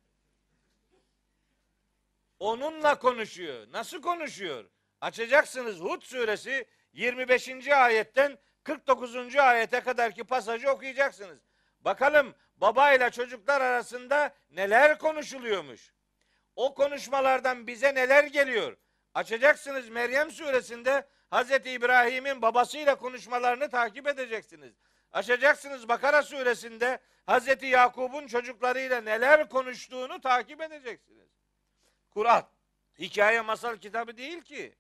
Onunla konuşuyor. Nasıl konuşuyor? Açacaksınız Hud suresi 25. ayetten 49. ayete kadarki pasajı okuyacaksınız. Bakalım babayla çocuklar arasında neler konuşuluyormuş. O konuşmalardan bize neler geliyor? Açacaksınız Meryem suresinde Hazreti İbrahim'in babasıyla konuşmalarını takip edeceksiniz. Açacaksınız Bakara suresinde Hazreti Yakub'un çocuklarıyla neler konuştuğunu takip edeceksiniz. Kur'an hikaye masal kitabı değil ki.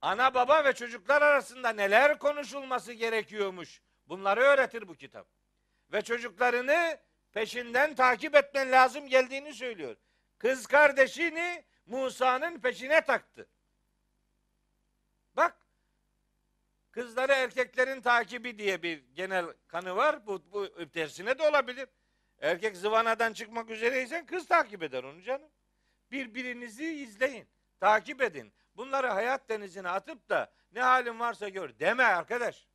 Ana baba ve çocuklar arasında neler konuşulması gerekiyormuş. Bunları öğretir bu kitap. Ve çocuklarını peşinden takip etmen lazım geldiğini söylüyor. Kız kardeşini Musa'nın peşine taktı. Bak kızları erkeklerin takibi diye bir genel kanı var. Bu, bu tersine de olabilir. Erkek zıvanadan çıkmak üzereysen kız takip eder onu canım. Birbirinizi izleyin. Takip edin. Bunları hayat denizine atıp da ne halin varsa gör deme arkadaş.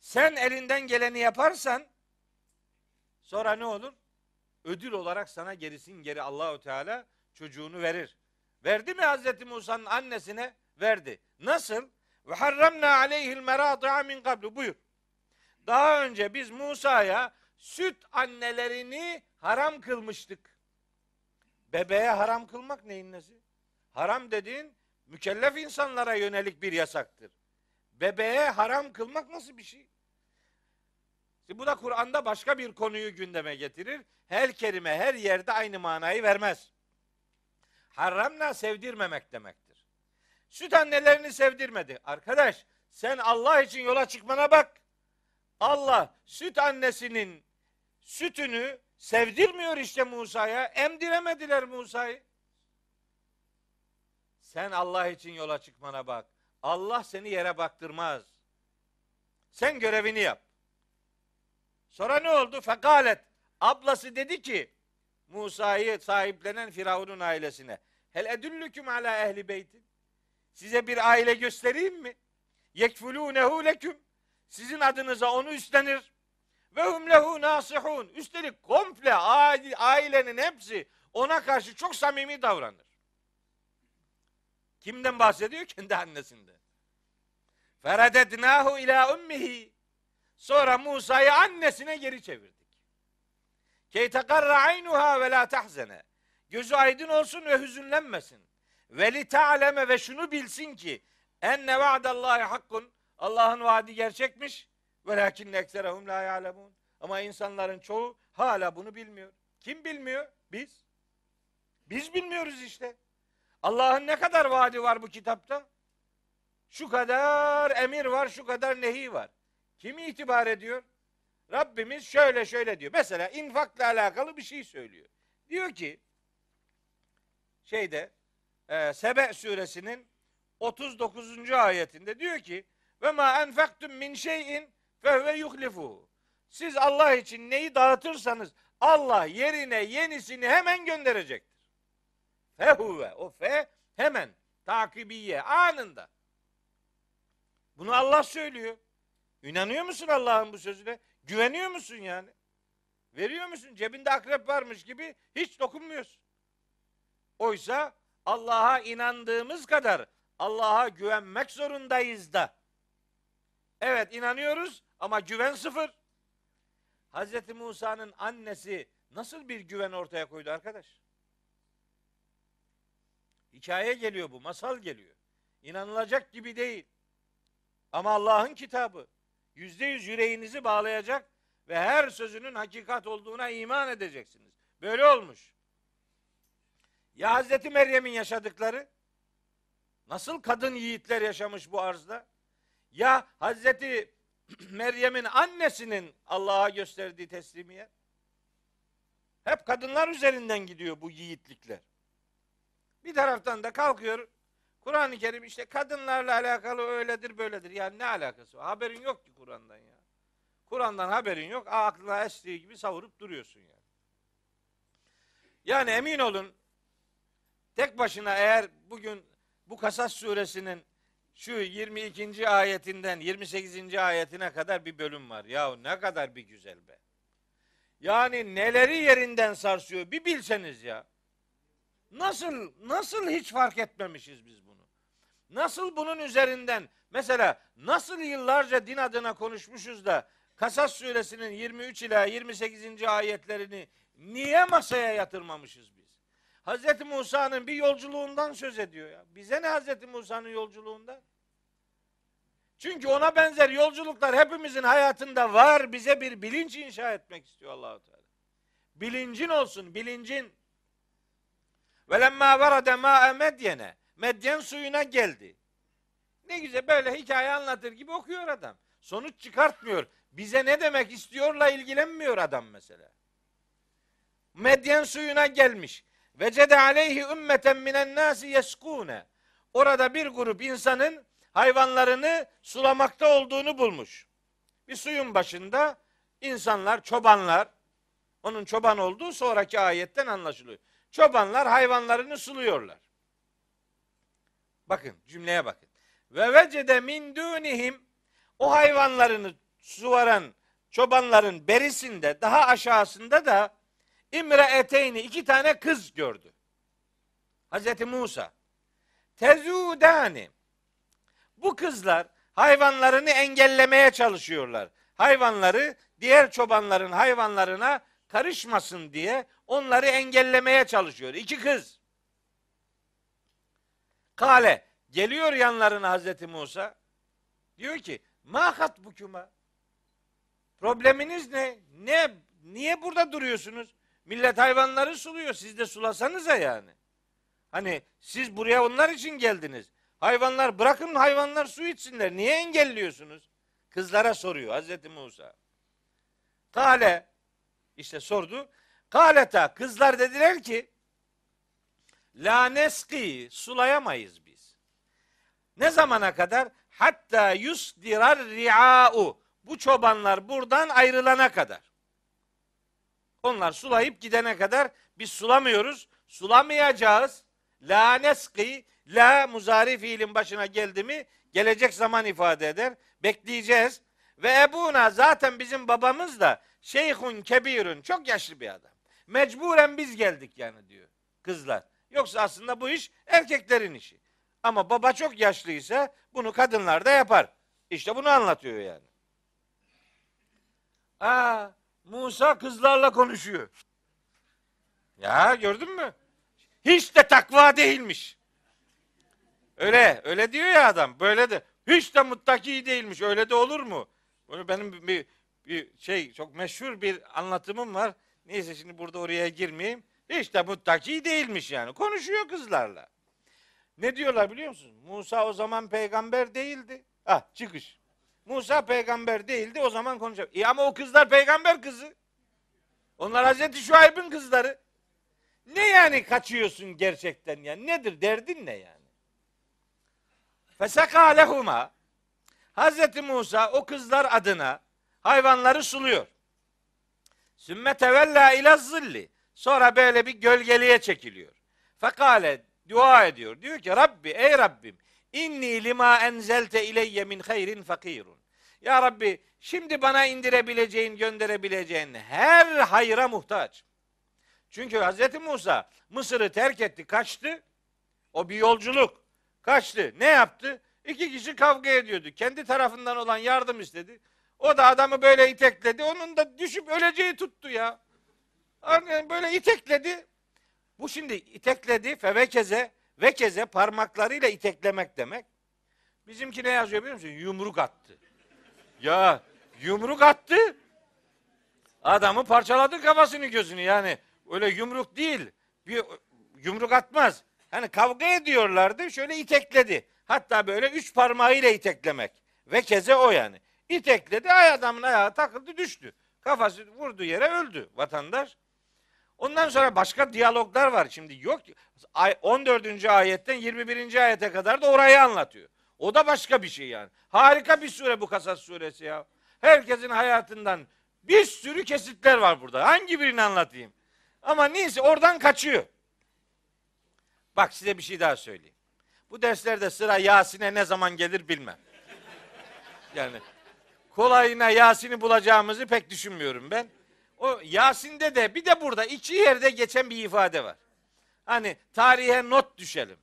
Sen elinden geleni yaparsan sonra ne olur? Ödül olarak sana gerisin geri Allahu Teala çocuğunu verir. Verdi mi Hazreti Musa'nın annesine? Verdi. Nasıl? Ve harramna aleyhil meradi'a min kablu. Buyur. Daha önce biz Musa'ya süt annelerini haram kılmıştık. Bebeğe haram kılmak neyin nesi? Haram dediğin mükellef insanlara yönelik bir yasaktır. Bebeğe haram kılmak nasıl bir şey? Şimdi bu da Kur'an'da başka bir konuyu gündeme getirir. Her kelime her yerde aynı manayı vermez. Haramla sevdirmemek demektir. Süt annelerini sevdirmedi. Arkadaş sen Allah için yola çıkmana bak. Allah süt annesinin sütünü sevdirmiyor işte Musa'ya. Emdiremediler Musa'yı. Sen Allah için yola çıkmana bak. Allah seni yere baktırmaz. Sen görevini yap. Sonra ne oldu? Fekalet. Ablası dedi ki Musa'yı sahiplenen Firavun'un ailesine. Hel edüllüküm ala ehli beytin. Size bir aile göstereyim mi? Yekfulunehu leküm. Sizin adınıza onu üstlenir. Ve hum lehu nasihun. Üstelik komple ailenin hepsi ona karşı çok samimi davranır. Kimden bahsediyor? Kendi annesinden. Feredednahu ila ummihi. Sonra Musa'yı annesine geri çevirdik. Key tekarra aynuha ve la tahzene. Gözü aydın olsun ve hüzünlenmesin. Ve li ta'leme ve şunu bilsin ki enne va'dallahi hakkun. Allah'ın vaadi gerçekmiş. Velakinne ekserehum la ya'lemun. Ama insanların çoğu hala bunu bilmiyor. Kim bilmiyor? Biz. Biz bilmiyoruz işte. Allah'ın ne kadar vaadi var bu kitapta? Şu kadar emir var, şu kadar nehi var. Kim itibar ediyor? Rabbimiz şöyle şöyle diyor. Mesela infakla alakalı bir şey söylüyor. Diyor ki şeyde e, Sebe suresinin 39. ayetinde diyor ki ve ma enfektum min şeyin fehve yuhlifu. Siz Allah için neyi dağıtırsanız Allah yerine yenisini hemen gönderecektir. Fehuve o fe hemen takibiye anında. Bunu Allah söylüyor. İnanıyor musun Allah'ın bu sözüne? Güveniyor musun yani? Veriyor musun? Cebinde akrep varmış gibi hiç dokunmuyorsun. Oysa Allah'a inandığımız kadar Allah'a güvenmek zorundayız da. Evet inanıyoruz ama güven sıfır. Hz. Musa'nın annesi nasıl bir güven ortaya koydu arkadaş? Hikaye geliyor bu, masal geliyor. İnanılacak gibi değil. Ama Allah'ın kitabı yüzde yüz yüreğinizi bağlayacak ve her sözünün hakikat olduğuna iman edeceksiniz. Böyle olmuş. Ya Hazreti Meryem'in yaşadıkları? Nasıl kadın yiğitler yaşamış bu arzda? Ya Hazreti Meryem'in annesinin Allah'a gösterdiği teslimiyet? Hep kadınlar üzerinden gidiyor bu yiğitlikler. Bir taraftan da kalkıyor Kur'an-ı Kerim işte kadınlarla alakalı öyledir böyledir. Yani ne alakası var? Haberin yok ki Kur'an'dan ya. Kur'an'dan haberin yok. Aklına estiği gibi savurup duruyorsun yani. Yani emin olun tek başına eğer bugün bu Kasas suresinin şu 22. ayetinden 28. ayetine kadar bir bölüm var. Ya ne kadar bir güzel be. Yani neleri yerinden sarsıyor bir bilseniz ya. Nasıl nasıl hiç fark etmemişiz biz bunu? Nasıl bunun üzerinden mesela nasıl yıllarca din adına konuşmuşuz da Kasas suresinin 23 ila 28. ayetlerini niye masaya yatırmamışız biz? Hz. Musa'nın bir yolculuğundan söz ediyor ya. Bize ne Hz. Musa'nın yolculuğundan? Çünkü ona benzer yolculuklar hepimizin hayatında var. Bize bir bilinç inşa etmek istiyor Allahu Teala. Bilincin olsun, bilincin. Velemma verade ma'e medyene. Medyen suyuna geldi. Ne güzel böyle hikaye anlatır gibi okuyor adam. Sonuç çıkartmıyor. Bize ne demek istiyorla ilgilenmiyor adam mesela. Medyen suyuna gelmiş. Vecede aleyhi ümmeten minen nasi yeskune. Orada bir grup insanın hayvanlarını sulamakta olduğunu bulmuş. Bir suyun başında insanlar, çobanlar, onun çoban olduğu sonraki ayetten anlaşılıyor. Çobanlar hayvanlarını suluyorlar. Bakın cümleye bakın. Ve vecede min dunihim o hayvanlarını suvaran çobanların berisinde daha aşağısında da imre eteyni iki tane kız gördü. Hazreti Musa. Tezudani. Bu kızlar hayvanlarını engellemeye çalışıyorlar. Hayvanları diğer çobanların hayvanlarına karışmasın diye onları engellemeye çalışıyor. İki kız. Kale geliyor yanlarına Hazreti Musa. Diyor ki mahat bu küma. Probleminiz ne? Ne? Niye burada duruyorsunuz? Millet hayvanları suluyor. Siz de sulasanıza yani. Hani siz buraya onlar için geldiniz. Hayvanlar bırakın hayvanlar su içsinler. Niye engelliyorsunuz? Kızlara soruyor Hazreti Musa. Kale işte sordu. Kaleta kızlar dediler ki La neski sulayamayız biz. Ne zamana kadar? Hatta yusdirar ri'a'u. Bu çobanlar buradan ayrılana kadar. Onlar sulayıp gidene kadar biz sulamıyoruz. Sulamayacağız. La neski la muzari fiilin başına geldi mi gelecek zaman ifade eder. Bekleyeceğiz. Ve ebuna zaten bizim babamız da şeyhun kebirun çok yaşlı bir adam. Mecburen biz geldik yani diyor kızlar. Yoksa aslında bu iş erkeklerin işi. Ama baba çok yaşlıysa bunu kadınlar da yapar. İşte bunu anlatıyor yani. Aa, Musa kızlarla konuşuyor. Ya gördün mü? Hiç de takva değilmiş. Öyle, öyle diyor ya adam. Böyle de hiç de muttaki değilmiş. Öyle de olur mu? Böyle benim bir, bir şey çok meşhur bir anlatımım var. Neyse şimdi burada oraya girmeyeyim. Hiç de muttaki değilmiş yani. Konuşuyor kızlarla. Ne diyorlar biliyor musun? Musa o zaman peygamber değildi. Ah çıkış. Musa peygamber değildi o zaman konuşacak. İyi ama o kızlar peygamber kızı. Onlar Hazreti Şuayb'ın kızları. Ne yani kaçıyorsun gerçekten ya? Nedir derdin ne yani? Feseka lehuma Hazreti Musa o kızlar adına hayvanları suluyor. Sümme tevella ila zilli. Sonra böyle bir gölgeliğe çekiliyor. Fekale dua ediyor. Diyor ki Rabbi ey Rabbim inni lima enzelte ileyye min hayrin fakirun. Ya Rabbi şimdi bana indirebileceğin gönderebileceğin her hayra muhtaç. Çünkü Hz. Musa Mısır'ı terk etti kaçtı. O bir yolculuk. Kaçtı. Ne yaptı? İki kişi kavga ediyordu. Kendi tarafından olan yardım istedi. O da adamı böyle itekledi. Onun da düşüp öleceği tuttu ya. Yani böyle itekledi. Bu şimdi itekledi fevekeze vekeze parmaklarıyla iteklemek demek. Bizimki ne yazıyor biliyor musun? Yumruk attı. Ya yumruk attı. Adamı parçaladı kafasını gözünü yani. Öyle yumruk değil. Bir yumruk atmaz. Hani kavga ediyorlardı şöyle itekledi. Hatta böyle üç parmağıyla iteklemek. Ve keze o yani. İtekledi ay adamın ayağı takıldı düştü. Kafası vurdu yere öldü vatandaş. Ondan sonra başka diyaloglar var şimdi yok. 14. ayetten 21. ayete kadar da orayı anlatıyor. O da başka bir şey yani. Harika bir sure bu Kasas suresi ya. Herkesin hayatından bir sürü kesitler var burada. Hangi birini anlatayım? Ama neyse oradan kaçıyor. Bak size bir şey daha söyleyeyim. Bu derslerde sıra Yasin'e ne zaman gelir bilmem. Yani kolayına Yasin'i bulacağımızı pek düşünmüyorum ben. O Yasin'de de bir de burada iki yerde geçen bir ifade var. Hani tarihe not düşelim.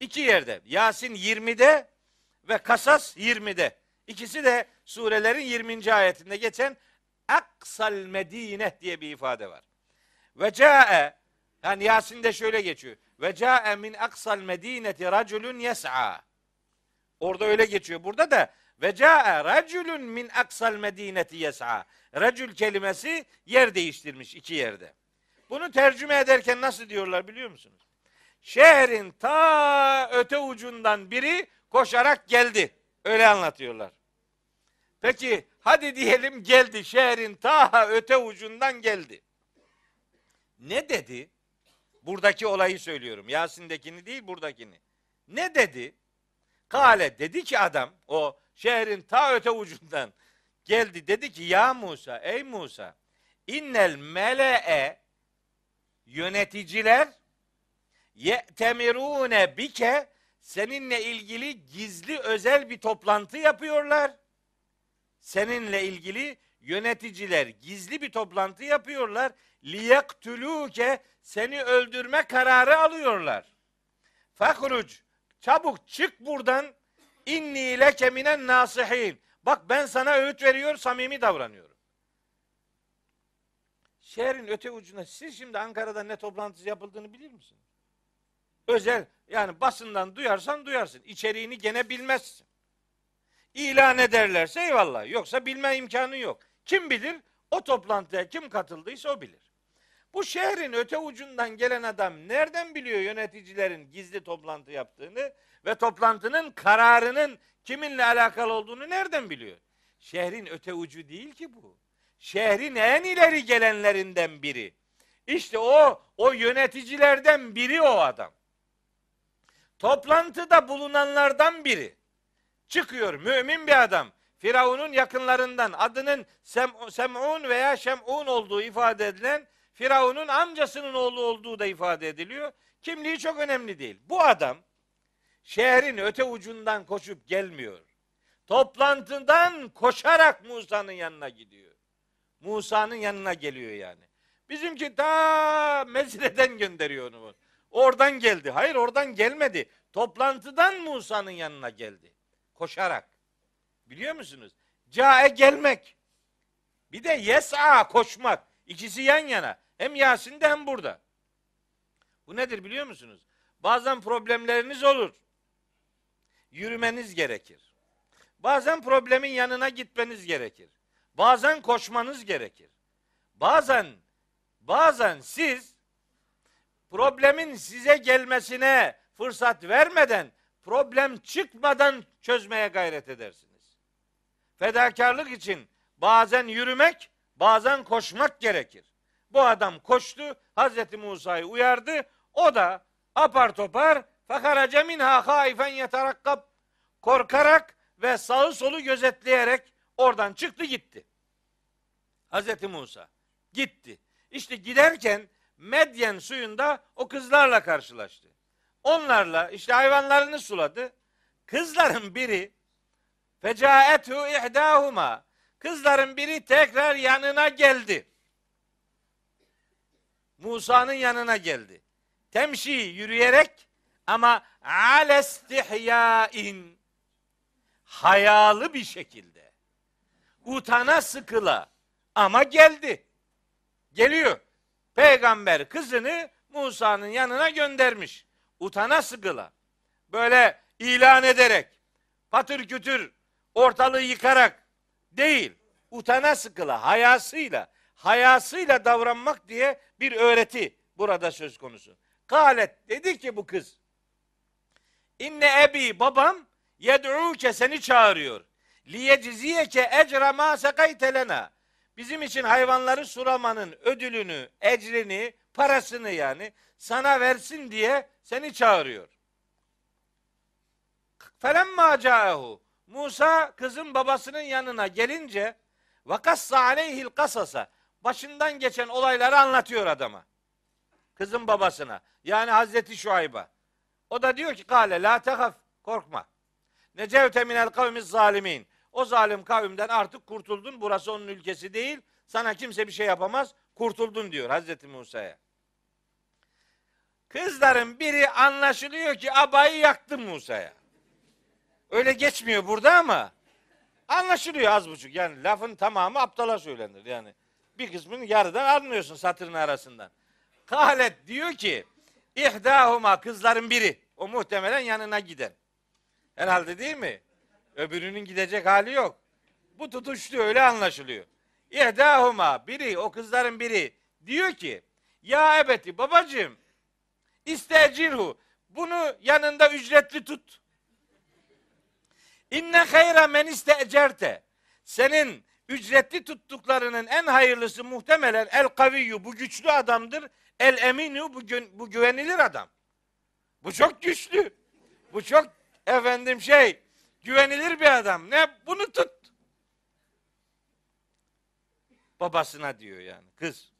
İki yerde. Yasin 20'de ve Kasas 20'de. İkisi de surelerin 20. ayetinde geçen Aksal Medine diye bir ifade var. Ve ca'e yani Yasin'de şöyle geçiyor. Ve ca'e min aksal medineti raculun yes'a. Orada öyle geçiyor. Burada da ve ca'e raculun min aksal medineti yes'a. Racül kelimesi yer değiştirmiş iki yerde. Bunu tercüme ederken nasıl diyorlar biliyor musunuz? Şehrin ta öte ucundan biri koşarak geldi. Öyle anlatıyorlar. Peki hadi diyelim geldi şehrin ta öte ucundan geldi. Ne dedi? Buradaki olayı söylüyorum. Yasin'dekini değil buradakini. Ne dedi? Kale dedi ki adam o şehrin ta öte ucundan geldi dedi ki ya Musa ey Musa innel mele'e yöneticiler ye'temirune bike seninle ilgili gizli özel bir toplantı yapıyorlar. Seninle ilgili yöneticiler gizli bir toplantı yapıyorlar. Liyaktuluke seni öldürme kararı alıyorlar. Fakruc çabuk çık buradan inni leke minen nasihin. Bak ben sana öğüt veriyor, samimi davranıyorum. Şehrin öte ucuna siz şimdi Ankara'da ne toplantısı yapıldığını bilir misiniz? Özel yani basından duyarsan duyarsın. İçeriğini gene bilmezsin. İlan ederlerse eyvallah. Yoksa bilme imkanı yok. Kim bilir? O toplantıya kim katıldıysa o bilir. Bu şehrin öte ucundan gelen adam nereden biliyor yöneticilerin gizli toplantı yaptığını ve toplantının kararının kiminle alakalı olduğunu nereden biliyor? Şehrin öte ucu değil ki bu. Şehrin en ileri gelenlerinden biri. İşte o o yöneticilerden biri o adam. Toplantıda bulunanlardan biri. Çıkıyor mümin bir adam. Firavun'un yakınlarından adının Sem, Sem'un veya Şem'un olduğu ifade edilen Firavun'un amcasının oğlu olduğu da ifade ediliyor. Kimliği çok önemli değil. Bu adam şehrin öte ucundan koşup gelmiyor. Toplantıdan koşarak Musa'nın yanına gidiyor. Musa'nın yanına geliyor yani. Bizimki ta Mezre'den gönderiyor onu. Oradan geldi. Hayır oradan gelmedi. Toplantıdan Musa'nın yanına geldi. Koşarak. Biliyor musunuz? Cae gelmek. Bir de yes'a koşmak. İkisi yan yana. Hem Yasin'de hem burada. Bu nedir biliyor musunuz? Bazen problemleriniz olur. Yürümeniz gerekir. Bazen problemin yanına gitmeniz gerekir. Bazen koşmanız gerekir. Bazen bazen siz problemin size gelmesine fırsat vermeden problem çıkmadan çözmeye gayret edersiniz. Fedakarlık için bazen yürümek, bazen koşmak gerekir. Bu adam koştu, Hazreti Musa'yı uyardı. O da apar topar fakaraca minha haifen yeterakkab korkarak ve sağı solu gözetleyerek oradan çıktı gitti. Hazreti Musa gitti. İşte giderken Medyen suyunda o kızlarla karşılaştı. Onlarla işte hayvanlarını suladı. Kızların biri fecaethu ihdahuma kızların biri tekrar yanına geldi. Musa'nın yanına geldi. Temşi yürüyerek ama alestihyain hayalı bir şekilde utana sıkıla ama geldi. Geliyor. Peygamber kızını Musa'nın yanına göndermiş. Utana sıkıla. Böyle ilan ederek, patır kütür, ortalığı yıkarak değil, utana sıkıla, hayasıyla, hayasıyla davranmak diye bir öğreti burada söz konusu. Kalet dedi ki bu kız, İnne ebi babam yed'uke seni çağırıyor. Liyeciziyeke ecra ma sekaytelena. Bizim için hayvanları sulamanın ödülünü, ecrini, parasını yani sana versin diye seni çağırıyor. Felemma ca'ehu. Musa kızın babasının yanına gelince vakassa aleyhil kasasa. Başından geçen olayları anlatıyor adama. Kızın babasına. Yani Hazreti Şuayb'a. O da diyor ki kale la tehaf korkma. Necevte minel kavmiz zalimin. O zalim kavimden artık kurtuldun. Burası onun ülkesi değil. Sana kimse bir şey yapamaz. Kurtuldun diyor Hazreti Musa'ya. Kızların biri anlaşılıyor ki abayı yaktı Musa'ya. Öyle geçmiyor burada ama anlaşılıyor az buçuk. Yani lafın tamamı aptala söylenir. Yani bir kısmını yarıdan anlıyorsun satırın arasından. Kalet diyor ki İhdahuma kızların biri. O muhtemelen yanına giden. Herhalde değil mi? Öbürünün gidecek hali yok. Bu tutuştu öyle anlaşılıyor. İhdahuma biri o kızların biri diyor ki ya ebeti babacığım istecirhu bunu yanında ücretli tut. İnne hayra men istecerte senin ücretli tuttuklarının en hayırlısı muhtemelen el kaviyyu bu güçlü adamdır. El eminu bu, bu güvenilir adam. Bu çok güçlü. Bu çok efendim şey güvenilir bir adam. Ne bunu tut. Babasına diyor yani kız.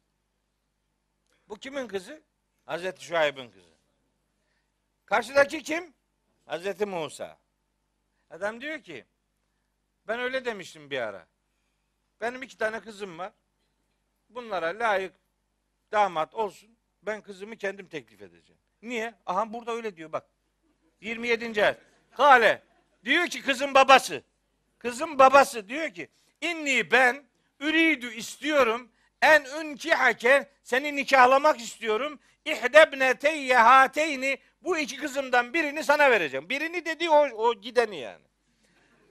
Bu kimin kızı? Hazreti Şuayb'ın kızı. Karşıdaki kim? Hazreti Musa. Adam diyor ki ben öyle demiştim bir ara. Benim iki tane kızım var. Bunlara layık damat olsun. Ben kızımı kendim teklif edeceğim. Niye? Aha burada öyle diyor bak. 27. ayet. Kale. Diyor ki kızın babası. Kızın babası diyor ki inni ben üridü istiyorum en ünkihake seni nikahlamak istiyorum. İhdebneteyye hateyni bu iki kızımdan birini sana vereceğim. Birini dedi o, o gideni yani.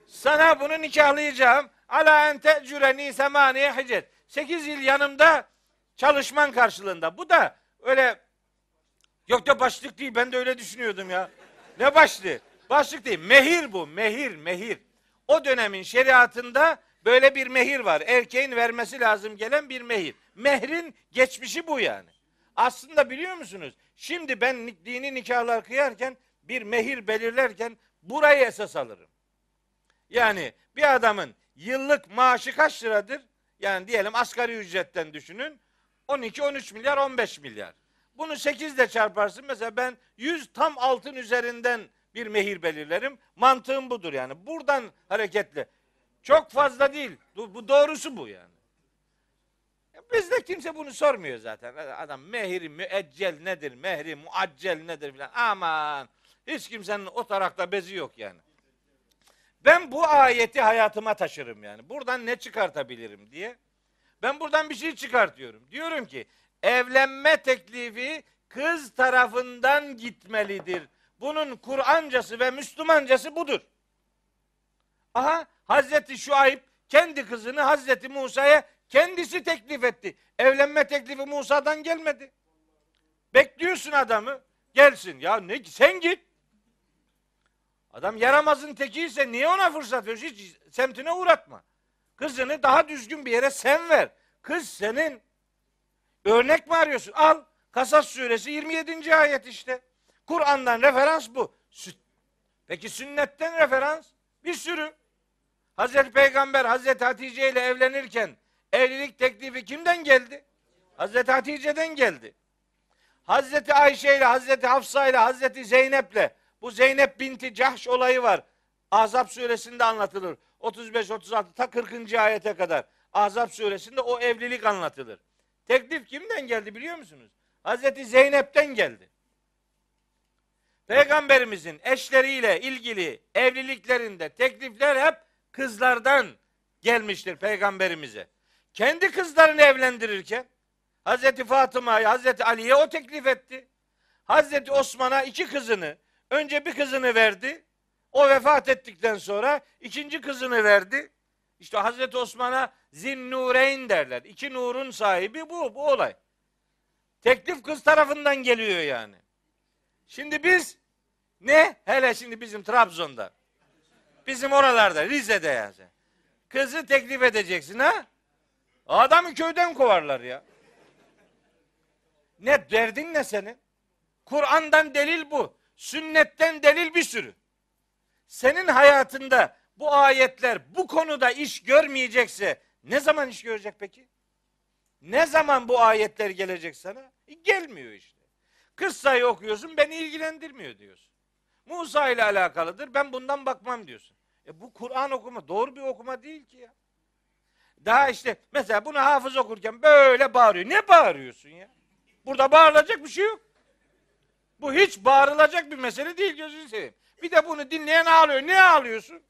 Sana bunu nikahlayacağım. Ala en te'cüreni semaniye hicet. Sekiz yıl yanımda çalışman karşılığında. Bu da öyle yok da başlık değil. Ben de öyle düşünüyordum ya. Ne başlığı? Başlık değil. Mehir bu. Mehir, mehir. O dönemin şeriatında böyle bir mehir var. Erkeğin vermesi lazım gelen bir mehir. Mehrin geçmişi bu yani. Aslında biliyor musunuz? Şimdi ben dini nikahlar kıyarken bir mehir belirlerken burayı esas alırım. Yani bir adamın yıllık maaşı kaç liradır? Yani diyelim asgari ücretten düşünün. 12, 13 milyar, 15 milyar. Bunu 8 ile çarparsın. Mesela ben 100 tam altın üzerinden bir mehir belirlerim. Mantığım budur yani. Buradan hareketle. Çok fazla değil. Bu, doğrusu bu yani. Bizde kimse bunu sormuyor zaten. Adam mehri müeccel nedir, mehri muaccel nedir filan. Aman hiç kimsenin o tarakta bezi yok yani. Ben bu ayeti hayatıma taşırım yani. Buradan ne çıkartabilirim diye. Ben buradan bir şey çıkartıyorum. Diyorum ki evlenme teklifi kız tarafından gitmelidir. Bunun Kur'ancası ve Müslümancası budur. Aha Hazreti Şuayb kendi kızını Hazreti Musa'ya kendisi teklif etti. Evlenme teklifi Musa'dan gelmedi. Bekliyorsun adamı. Gelsin. Ya ne sen git. Adam yaramazın tekiyse niye ona fırsat veriyorsun? Hiç semtine uğratma. Kızını daha düzgün bir yere sen ver. Kız senin. Örnek mi arıyorsun? Al. Kasas suresi 27. ayet işte. Kur'an'dan referans bu. Peki sünnetten referans? Bir sürü. Hazreti Peygamber Hazreti Hatice ile evlenirken evlilik teklifi kimden geldi? Hazreti Hatice'den geldi. Hazreti Ayşe ile Hazreti Hafsa ile Hazreti Zeynep ile bu Zeynep binti Cahş olayı var. Azap suresinde anlatılır. 35-36 ta 40. ayete kadar. Azap suresinde o evlilik anlatılır. Teklif kimden geldi biliyor musunuz? Hazreti Zeynep'ten geldi. Peygamberimizin eşleriyle ilgili evliliklerinde teklifler hep kızlardan gelmiştir peygamberimize. Kendi kızlarını evlendirirken Hazreti Fatıma'ya, Hazreti Ali'ye o teklif etti. Hazreti Osman'a iki kızını, önce bir kızını verdi. O vefat ettikten sonra ikinci kızını verdi. İşte Hazreti Osman'a Zinnureyn derler. İki nurun sahibi bu, bu olay. Teklif kız tarafından geliyor yani. Şimdi biz ne? Hele şimdi bizim Trabzon'da. Bizim oralarda, Rize'de yani. Kızı teklif edeceksin ha? Adamı köyden kovarlar ya. Ne derdin ne senin? Kur'an'dan delil bu. Sünnetten delil bir sürü. Senin hayatında bu ayetler bu konuda iş görmeyecekse ne zaman iş görecek peki? Ne zaman bu ayetler gelecek sana? E, gelmiyor işte. Kıssayı okuyorsun beni ilgilendirmiyor diyorsun. Musa ile alakalıdır ben bundan bakmam diyorsun. E bu Kur'an okuma doğru bir okuma değil ki ya. Daha işte mesela bunu hafız okurken böyle bağırıyor. Ne bağırıyorsun ya? Burada bağırılacak bir şey yok. Bu hiç bağırılacak bir mesele değil gözünü seveyim. Bir de bunu dinleyen ağlıyor. Ne ağlıyorsun?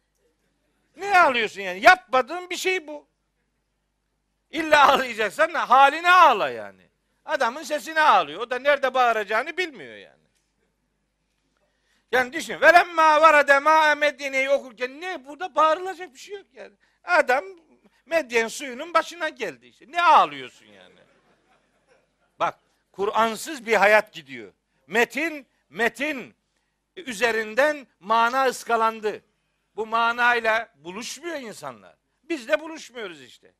Ne ağlıyorsun yani? Yapmadığın bir şey bu. İlla ağlayacaksan haline ağla yani. Adamın sesine ağlıyor. O da nerede bağıracağını bilmiyor yani. Yani düşün. Velemma varade ma Medine'yi okurken ne burada bağırılacak bir şey yok yani. Adam Medyen suyunun başına geldi işte. Ne ağlıyorsun yani? Bak Kur'ansız bir hayat gidiyor. Metin, metin üzerinden mana ıskalandı. Bu manayla buluşmuyor insanlar. Biz de buluşmuyoruz işte.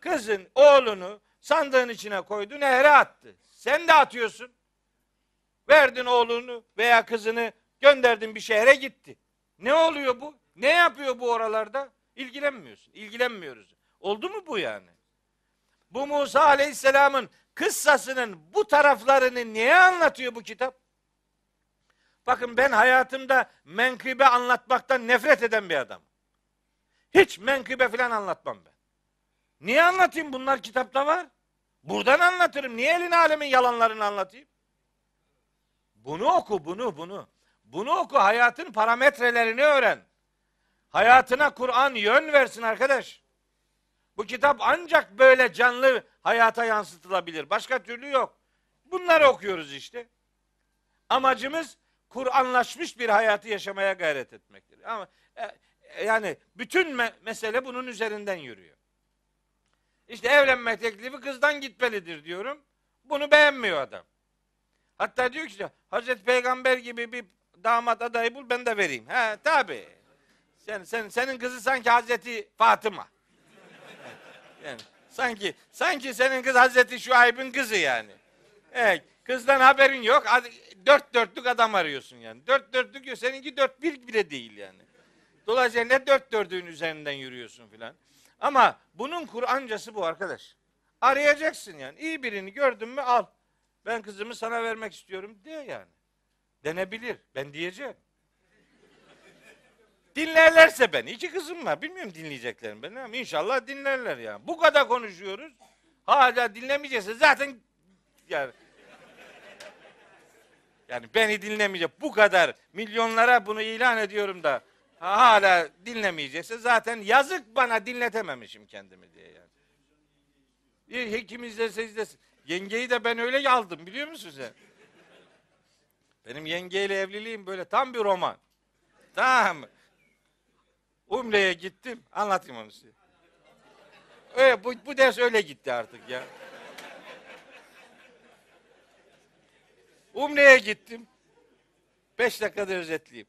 Kızın oğlunu sandığın içine koydu, nehre attı. Sen de atıyorsun. Verdin oğlunu veya kızını gönderdin bir şehre gitti. Ne oluyor bu? Ne yapıyor bu oralarda? İlgilenmiyorsun. İlgilenmiyoruz. Oldu mu bu yani? Bu Musa Aleyhisselam'ın kıssasının bu taraflarını niye anlatıyor bu kitap? Bakın ben hayatımda menkıbe anlatmaktan nefret eden bir adam. Hiç menkıbe falan anlatmam ben. Niye anlatayım? Bunlar kitapta var. Buradan anlatırım. Niye elin alemin yalanlarını anlatayım? Bunu oku, bunu, bunu. Bunu oku, hayatın parametrelerini öğren. Hayatına Kur'an yön versin arkadaş. Bu kitap ancak böyle canlı hayata yansıtılabilir. Başka türlü yok. Bunları okuyoruz işte. Amacımız Kur'anlaşmış bir hayatı yaşamaya gayret etmektir. Ama e, yani bütün me- mesele bunun üzerinden yürüyor. İşte evlenme teklifi kızdan gitmelidir diyorum. Bunu beğenmiyor adam. Hatta diyor ki Hazreti Peygamber gibi bir damat adayı bul ben de vereyim. He tabi. Sen, sen, senin kızı sanki Hazreti Fatıma. Yani sanki sanki senin kız Hazreti Şuayb'in kızı yani. Evet, kızdan haberin yok. Dört dörtlük adam arıyorsun yani. Dört dörtlük yok. Seninki dört bir bile değil yani. Dolayısıyla ne dört dördüğün üzerinden yürüyorsun filan. Ama bunun Kur'ancası bu arkadaş. Arayacaksın yani. İyi birini gördün mü al. Ben kızımı sana vermek istiyorum diye yani. Denebilir. Ben diyeceğim. Dinlerlerse ben. iki kızım var. Bilmiyorum dinleyeceklerim beni ama inşallah dinlerler yani. Bu kadar konuşuyoruz. Hala dinlemeyecekse zaten yani yani beni dinlemeyecek bu kadar milyonlara bunu ilan ediyorum da hala dinlemeyecekse zaten yazık bana dinletememişim kendimi diye yani. İyi, Kim izlerse izlesin. Yengeyi de ben öyle aldım biliyor musun sen? Benim yengeyle evliliğim böyle tam bir roman. Tamam? Umre'ye gittim. Anlatayım onu size. Öyle, bu, bu ders öyle gitti artık ya. Umre'ye gittim. Beş dakikada özetleyeyim.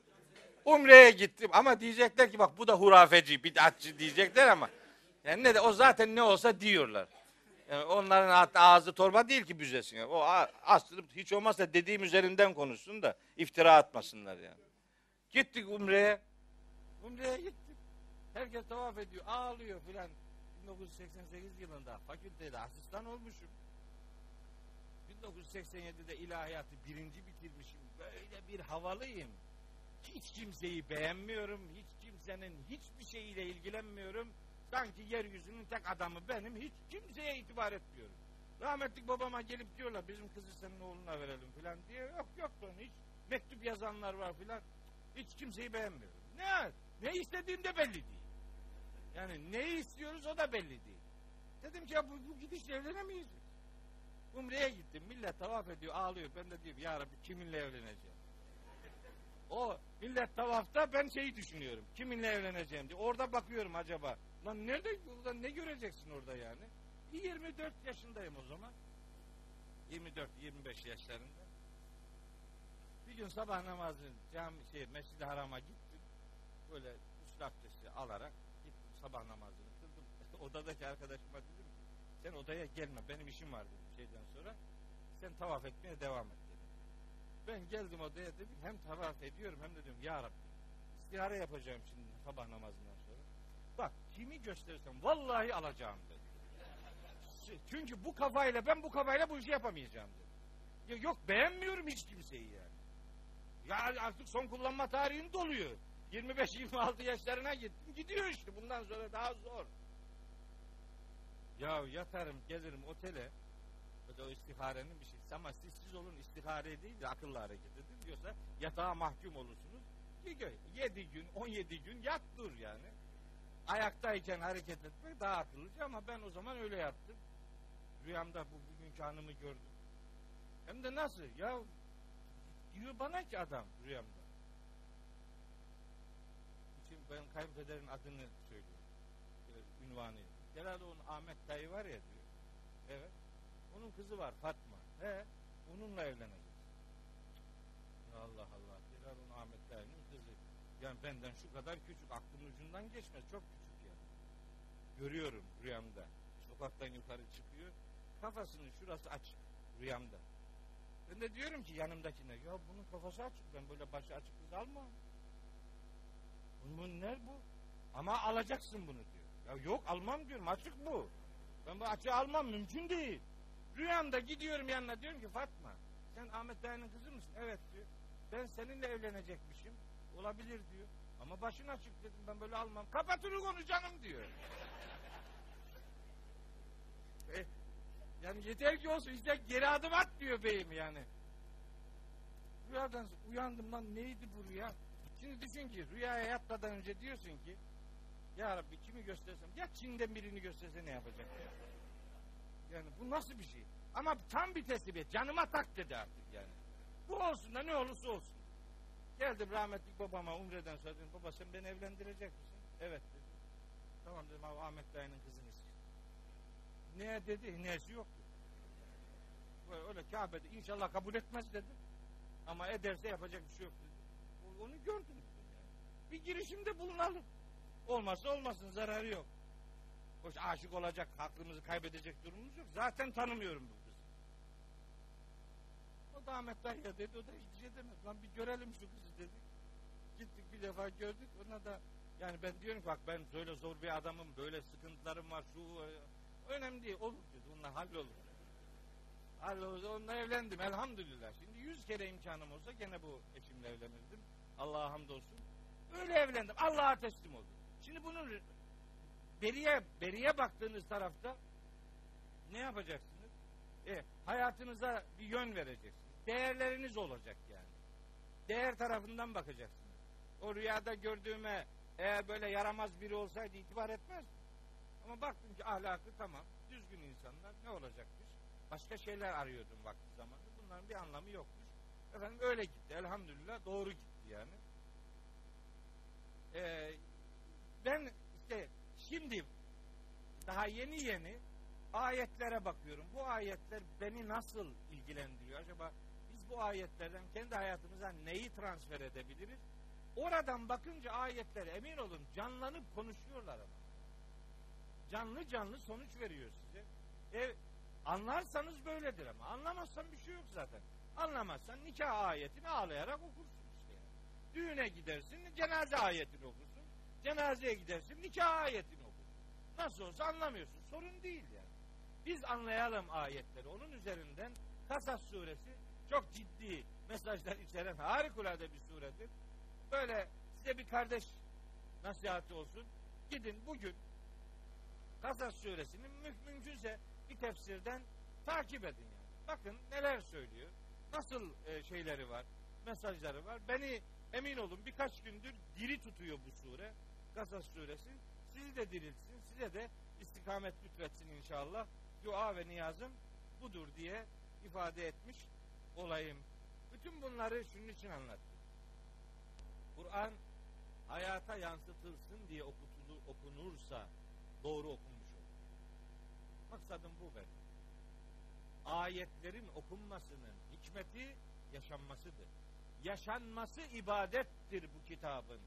Umre'ye gittim ama diyecekler ki bak bu da hurafeci, bid'atçı diyecekler ama yani ne de o zaten ne olsa diyorlar. Yani onların ağzı torba değil ki büzesin. Yani. O aslında hiç olmazsa dediğim üzerinden konuşsun da iftira atmasınlar yani. Gittik Umre'ye. Umre'ye gittik. Herkes tavaf ediyor, ağlıyor filan. 1988 yılında fakültede asistan olmuşum. 1987'de ilahiyatı birinci bitirmişim. Böyle bir havalıyım. Hiç kimseyi beğenmiyorum. Hiç kimsenin hiçbir şeyiyle ilgilenmiyorum. Sanki yeryüzünün tek adamı benim. Hiç kimseye itibar etmiyorum. Rahmetlik babama gelip diyorlar bizim kızı senin oğluna verelim filan diye. Yok yok onun hiç. Mektup yazanlar var filan. Hiç kimseyi beğenmiyorum. Ne? Ne istediğim de belli değil. Yani neyi istiyoruz o da belli değil. Dedim ki ya bu, bu gidişle evlenemeyiz. Umre'ye gittim. Millet tavaf ediyor, ağlıyor. Ben de diyorum ya Rabbi kiminle evleneceğim? O millet tavafta ben şeyi düşünüyorum. Kiminle evleneceğim diye. Orada bakıyorum acaba. Lan nerede orada ne göreceksin orada yani? 24 yaşındayım o zaman. 24-25 yaşlarında. Bir gün sabah namazı cami şey Mescid-i Haram'a gittim. Böyle üst abdesti alarak sabah namazını kıldım. Odadaki arkadaşıma dedim ki sen odaya gelme benim işim var dedim şeyden sonra. Sen tavaf etmeye devam et dedim. Ben geldim odaya dedim hem tavaf ediyorum hem de diyorum ya Rabbi istihare yapacağım şimdi sabah namazından sonra. Bak kimi gösterirsem vallahi alacağım dedi. Çünkü bu kafayla ben bu kafayla bu işi yapamayacağım dedi. Ya yok beğenmiyorum hiç kimseyi yani. Ya artık son kullanma tarihim doluyor. 25-26 yaşlarına gittim. Gidiyor işte bundan sonra daha zor. Ya yatarım gelirim otele o da o istiharenin bir şeysi ama siz, siz olun istihare değil de akıllı hareket edin diyorsa yatağa mahkum olursunuz. Yedi gün, on yedi gün yat dur yani. Ayaktayken hareket etmek daha akıllıca ama ben o zaman öyle yaptım. Rüyamda bu bugünkü hanımı gördüm. Hem de nasıl? Ya diyor bana ki adam rüyamda. Şimdi ben kayınpederin adını söylüyorum. Böyle ünvanı. Onun Ahmet dayı var ya diyor. Evet. Onun kızı var Fatma. He. Onunla evlenecek. Allah Allah. Onun Ahmet dayının kızı. Yani benden şu kadar küçük. Aklımın ucundan geçmez. Çok küçük yani. Görüyorum rüyamda. Sokaktan yukarı çıkıyor. Kafasının şurası açık. Rüyamda. Ben de diyorum ki yanımdakine ya bunun kafası açık. Ben böyle başı açık kız almam. Ne bu? Ama alacaksın bunu diyor. Ya yok almam diyorum açık bu. Ben bu açığı almam mümkün değil. Rüyamda gidiyorum yanına diyorum ki Fatma sen Ahmet Dayı'nın kızı mısın? Evet diyor. Ben seninle evlenecekmişim. Olabilir diyor. Ama başın açık dedim ben böyle almam. Kapat onu canım diyor. e, yani yeter ki olsun işte geri adım at diyor beyim yani. Rüyadan uyandım lan neydi bu rüya? Şimdi düşün ki rüyaya yatmadan önce diyorsun ki ya Rabbi kimi göstersem ya Çin'den birini gösterse ne yapacak ya? Yani bu nasıl bir şey? Ama tam bir teslimiyet. Canıma tak dedi artık yani. Bu olsun da ne olursa olsun. Geldim rahmetli babama Umre'den sonra dedim baba sen beni evlendirecek misin? Evet dedi. Tamam dedim abi Ahmet Dayı'nın kızını. Ne dedi? Nesi yoktu. Böyle öyle Kabe'de inşallah kabul etmez dedi. Ama ederse yapacak bir şey yok. Onu gördüm. Bir girişimde bulunalım. Olmazsa olmasın zararı yok. Hoş aşık olacak, aklımızı kaybedecek durumumuz yok. Zaten tanımıyorum bu kızı. O da Ahmet Dayı'ya dedi, o da hiçbir şey demedi. Lan bir görelim şu kızı dedi. Gittik bir defa gördük, ona da Yani ben diyorum ki bak ben böyle zor bir adamım, böyle sıkıntılarım var, şu önemli değil, olur dedi, bunlar hallolur. Hallolur, onunla evlendim elhamdülillah. Şimdi yüz kere imkanım olsa gene bu eşimle evlenirdim. Allah'a hamdolsun. Öyle evlendim, Allah'a teslim oldum. Şimdi bunun beriye, beriye baktığınız tarafta ne yapacaksınız? E, hayatınıza bir yön vereceksiniz. Değerleriniz olacak yani. Değer tarafından bakacaksınız. O rüyada gördüğüme eğer böyle yaramaz biri olsaydı itibar etmez. Ama baktım ki ahlakı tamam, düzgün insanlar ne olacakmış? Başka şeyler arıyordum vakti zamanında. Bunların bir anlamı yokmuş. Efendim öyle gitti. Elhamdülillah doğru gitti yani. Ee, ben işte şimdi daha yeni yeni ayetlere bakıyorum. Bu ayetler beni nasıl ilgilendiriyor? Acaba biz bu ayetlerden kendi hayatımıza neyi transfer edebiliriz? Oradan bakınca ayetler emin olun canlanıp konuşuyorlar ama. Canlı canlı sonuç veriyor size. E, anlarsanız böyledir ama. Anlamazsan bir şey yok zaten. Anlamazsan nikah ayetini ağlayarak okursun. Düğüne gidersin cenaze ayetini okursun. Cenazeye gidersin nikah ayetini okursun. Nasıl olsa anlamıyorsun. Sorun değil yani. Biz anlayalım ayetleri. Onun üzerinden Kasas suresi çok ciddi mesajlar içeren harikulade bir suredir. Böyle size bir kardeş nasihatı olsun. Gidin bugün Kasas suresinin mü- mümkünse bir tefsirden takip edin yani. Bakın neler söylüyor. Nasıl e, şeyleri var, mesajları var. Beni emin olun birkaç gündür diri tutuyor bu sure. Kasas suresi. Sizi de diriltsin, size de istikamet lütfetsin inşallah. Dua ve niyazım budur diye ifade etmiş olayım. Bütün bunları şunun için anlattım. Kur'an hayata yansıtılsın diye okutulu, okunursa doğru okunmuş olur. Maksadım bu benim. Ayetlerin okunmasının hikmeti yaşanmasıdır. Yaşanması ibadettir bu kitabın.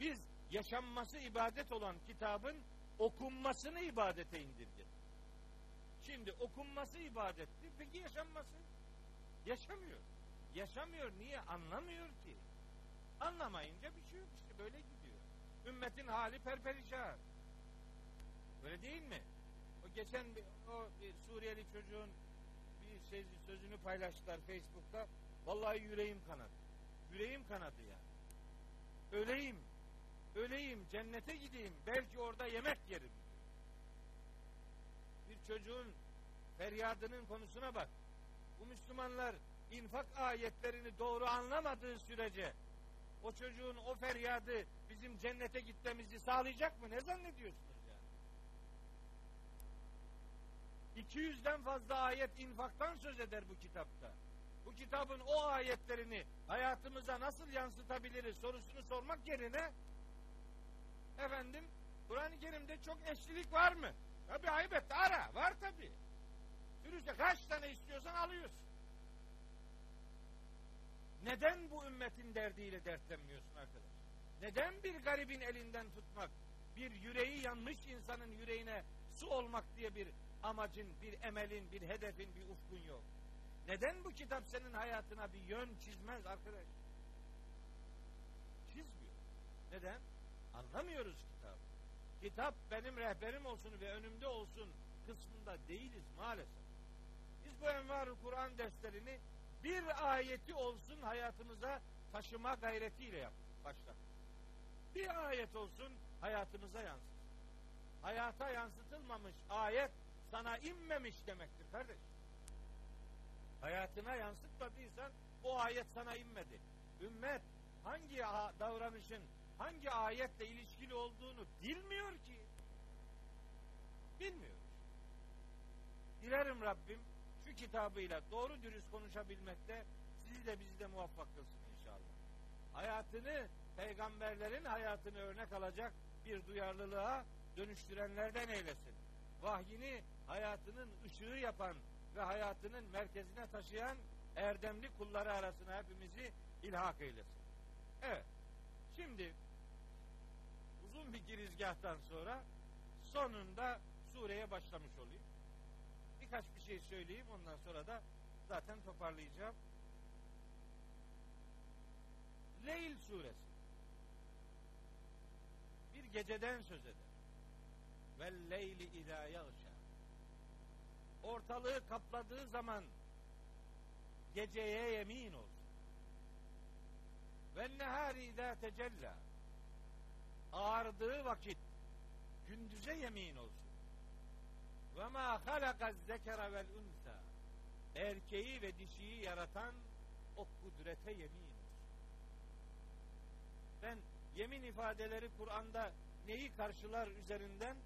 Biz yaşanması ibadet olan kitabın okunmasını ibadete indirdik. Şimdi okunması ibadettir. Peki yaşanması? Yaşamıyor. Yaşamıyor. Niye? Anlamıyor ki. Anlamayınca bir şey yok işte böyle gidiyor. Ümmetin hali perperişan. Öyle değil mi? O geçen bir, o bir Suriyeli çocuğun bir sözünü paylaştılar Facebook'ta. Vallahi yüreğim kanadı. Yüreğim kanadı ya. Öleyim. Öleyim. Cennete gideyim. Belki orada yemek yerim. Bir çocuğun feryadının konusuna bak. Bu Müslümanlar infak ayetlerini doğru anlamadığı sürece o çocuğun o feryadı bizim cennete gitmemizi sağlayacak mı? Ne zannediyorsunuz yani? 200'den fazla ayet infaktan söz eder bu kitapta. Bu kitabın o ayetlerini hayatımıza nasıl yansıtabiliriz sorusunu sormak yerine efendim Kur'an-ı Kerim'de çok eşlilik var mı? Tabi ayıp ara var tabi. Sürüse kaç tane istiyorsan alıyorsun. Neden bu ümmetin derdiyle dertlenmiyorsun arkadaş? Neden bir garibin elinden tutmak, bir yüreği yanmış insanın yüreğine su olmak diye bir amacın, bir emelin, bir hedefin, bir ufkun yok? Neden bu kitap senin hayatına bir yön çizmez arkadaş? Çizmiyor. Neden? Anlamıyoruz kitabı. Kitap benim rehberim olsun ve önümde olsun kısmında değiliz maalesef. Biz bu envar Kur'an derslerini bir ayeti olsun hayatımıza taşıma gayretiyle yaptık. Başla. Bir ayet olsun hayatımıza yansıtsın. Hayata yansıtılmamış ayet sana inmemiş demektir kardeş. Hayatına yansıtmadıysan o ayet sana inmedi. Ümmet hangi davranışın hangi ayetle ilişkili olduğunu bilmiyor ki. Bilmiyor. Dilerim Rabbim şu kitabıyla doğru dürüst konuşabilmekte sizi de bizi de muvaffak kılsın inşallah. Hayatını peygamberlerin hayatını örnek alacak bir duyarlılığa dönüştürenlerden eylesin. Vahyini hayatının ışığı yapan ve hayatının merkezine taşıyan erdemli kulları arasına hepimizi ilhak eylesin. Evet. Şimdi uzun bir girizgahtan sonra sonunda sureye başlamış olayım. Birkaç bir şey söyleyeyim ondan sonra da zaten toparlayacağım. Leyl suresi. geceden söz eder. Ve leyli idâ yağşa. Ortalığı kapladığı zaman geceye yemin olsun. Ve nehâri idâ tecella. Ağardığı vakit gündüze yemin olsun. Ve ma halakaz zekere vel unsa. Erkeği ve dişiyi yaratan o kudrete yemin. Ben yemin ifadeleri Kur'an'da neyi karşılar üzerinden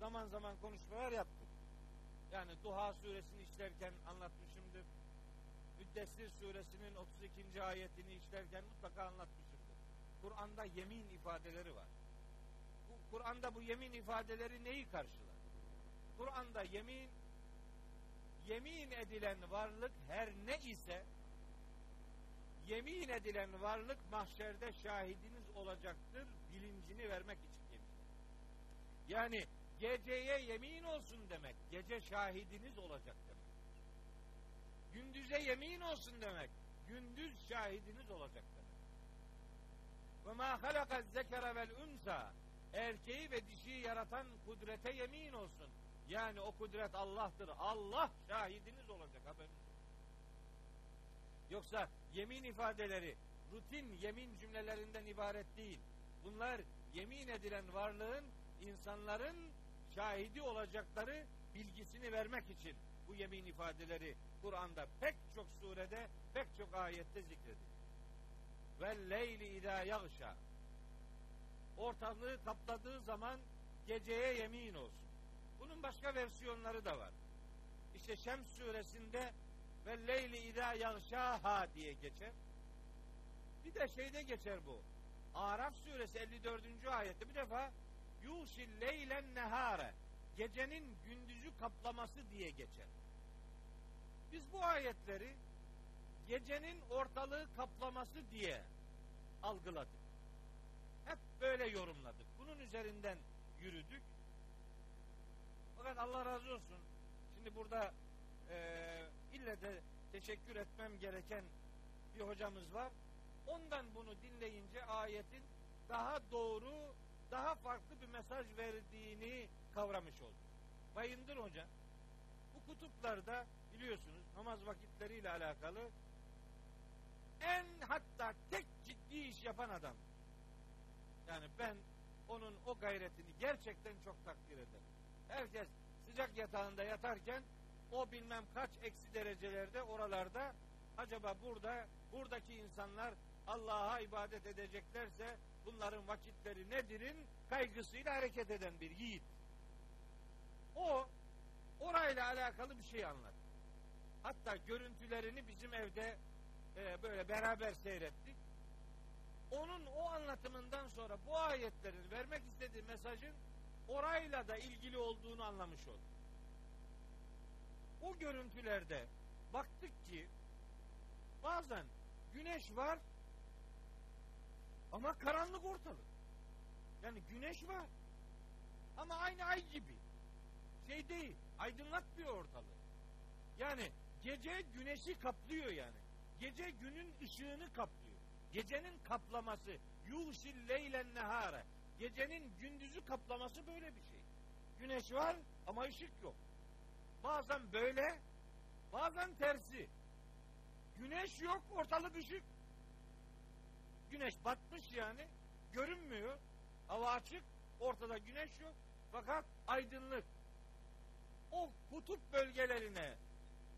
zaman zaman konuşmalar yaptık. Yani Duha suresini işlerken anlatmışımdır. Müddessir suresinin 32. ayetini işlerken mutlaka anlatmışımdır. Kur'an'da yemin ifadeleri var. Kur'an'da bu yemin ifadeleri neyi karşılar? Kur'an'da yemin yemin edilen varlık her ne ise yemin edilen varlık mahşerde şahidiniz olacaktır bilincini vermek için yemin. Yani geceye yemin olsun demek, gece şahidiniz olacak demek. Gündüze yemin olsun demek, gündüz şahidiniz olacak demek. Ve ma halakaz zekere vel unsa erkeği ve dişiyi yaratan kudrete yemin olsun. Yani o kudret Allah'tır. Allah şahidiniz olacak haberiniz. Yoksa yemin ifadeleri rutin yemin cümlelerinden ibaret değil. Bunlar yemin edilen varlığın insanların şahidi olacakları bilgisini vermek için bu yemin ifadeleri Kur'an'da pek çok surede pek çok ayette zikredilir. Ve leyli idâ yağşa ortalığı kapladığı zaman geceye yemin olsun. Bunun başka versiyonları da var. İşte Şems suresinde ve leyli idâ yağşâhâ diye geçer. Bir de şeyde geçer bu. Araf suresi 54. ayette bir defa yuşil leylen nehare gecenin gündüzü kaplaması diye geçer. Biz bu ayetleri gecenin ortalığı kaplaması diye algıladık. Hep böyle yorumladık. Bunun üzerinden yürüdük. Fakat Allah razı olsun. Şimdi burada e, ille de teşekkür etmem gereken bir hocamız var. Ondan bunu dinleyince ayetin daha doğru, daha farklı bir mesaj verdiğini kavramış olduk. Bayındır Hoca bu kutuplarda biliyorsunuz namaz vakitleriyle alakalı en hatta tek ciddi iş yapan adam. Yani ben onun o gayretini gerçekten çok takdir ederim. Herkes sıcak yatağında yatarken o bilmem kaç eksi derecelerde oralarda acaba burada buradaki insanlar Allah'a ibadet edeceklerse bunların vakitleri nedirin kaygısıyla hareket eden bir yiğit. O orayla alakalı bir şey anlat. Hatta görüntülerini bizim evde e, böyle beraber seyrettik. Onun o anlatımından sonra bu ayetlerin vermek istediği mesajın orayla da ilgili olduğunu anlamış olduk. O görüntülerde baktık ki bazen güneş var ama karanlık ortalık. Yani güneş var ama aynı ay gibi. Şey değil, aydınlatmıyor ortalığı. Yani gece güneşi kaplıyor yani. Gece günün ışığını kaplıyor. Gecenin kaplaması yuhsil leylen nehare. Gecenin gündüzü kaplaması böyle bir şey. Güneş var ama ışık yok. Bazen böyle, bazen tersi. Güneş yok, ortalık ışık. Güneş batmış yani, görünmüyor. Hava açık, ortada güneş yok. Fakat aydınlık. O kutup bölgelerine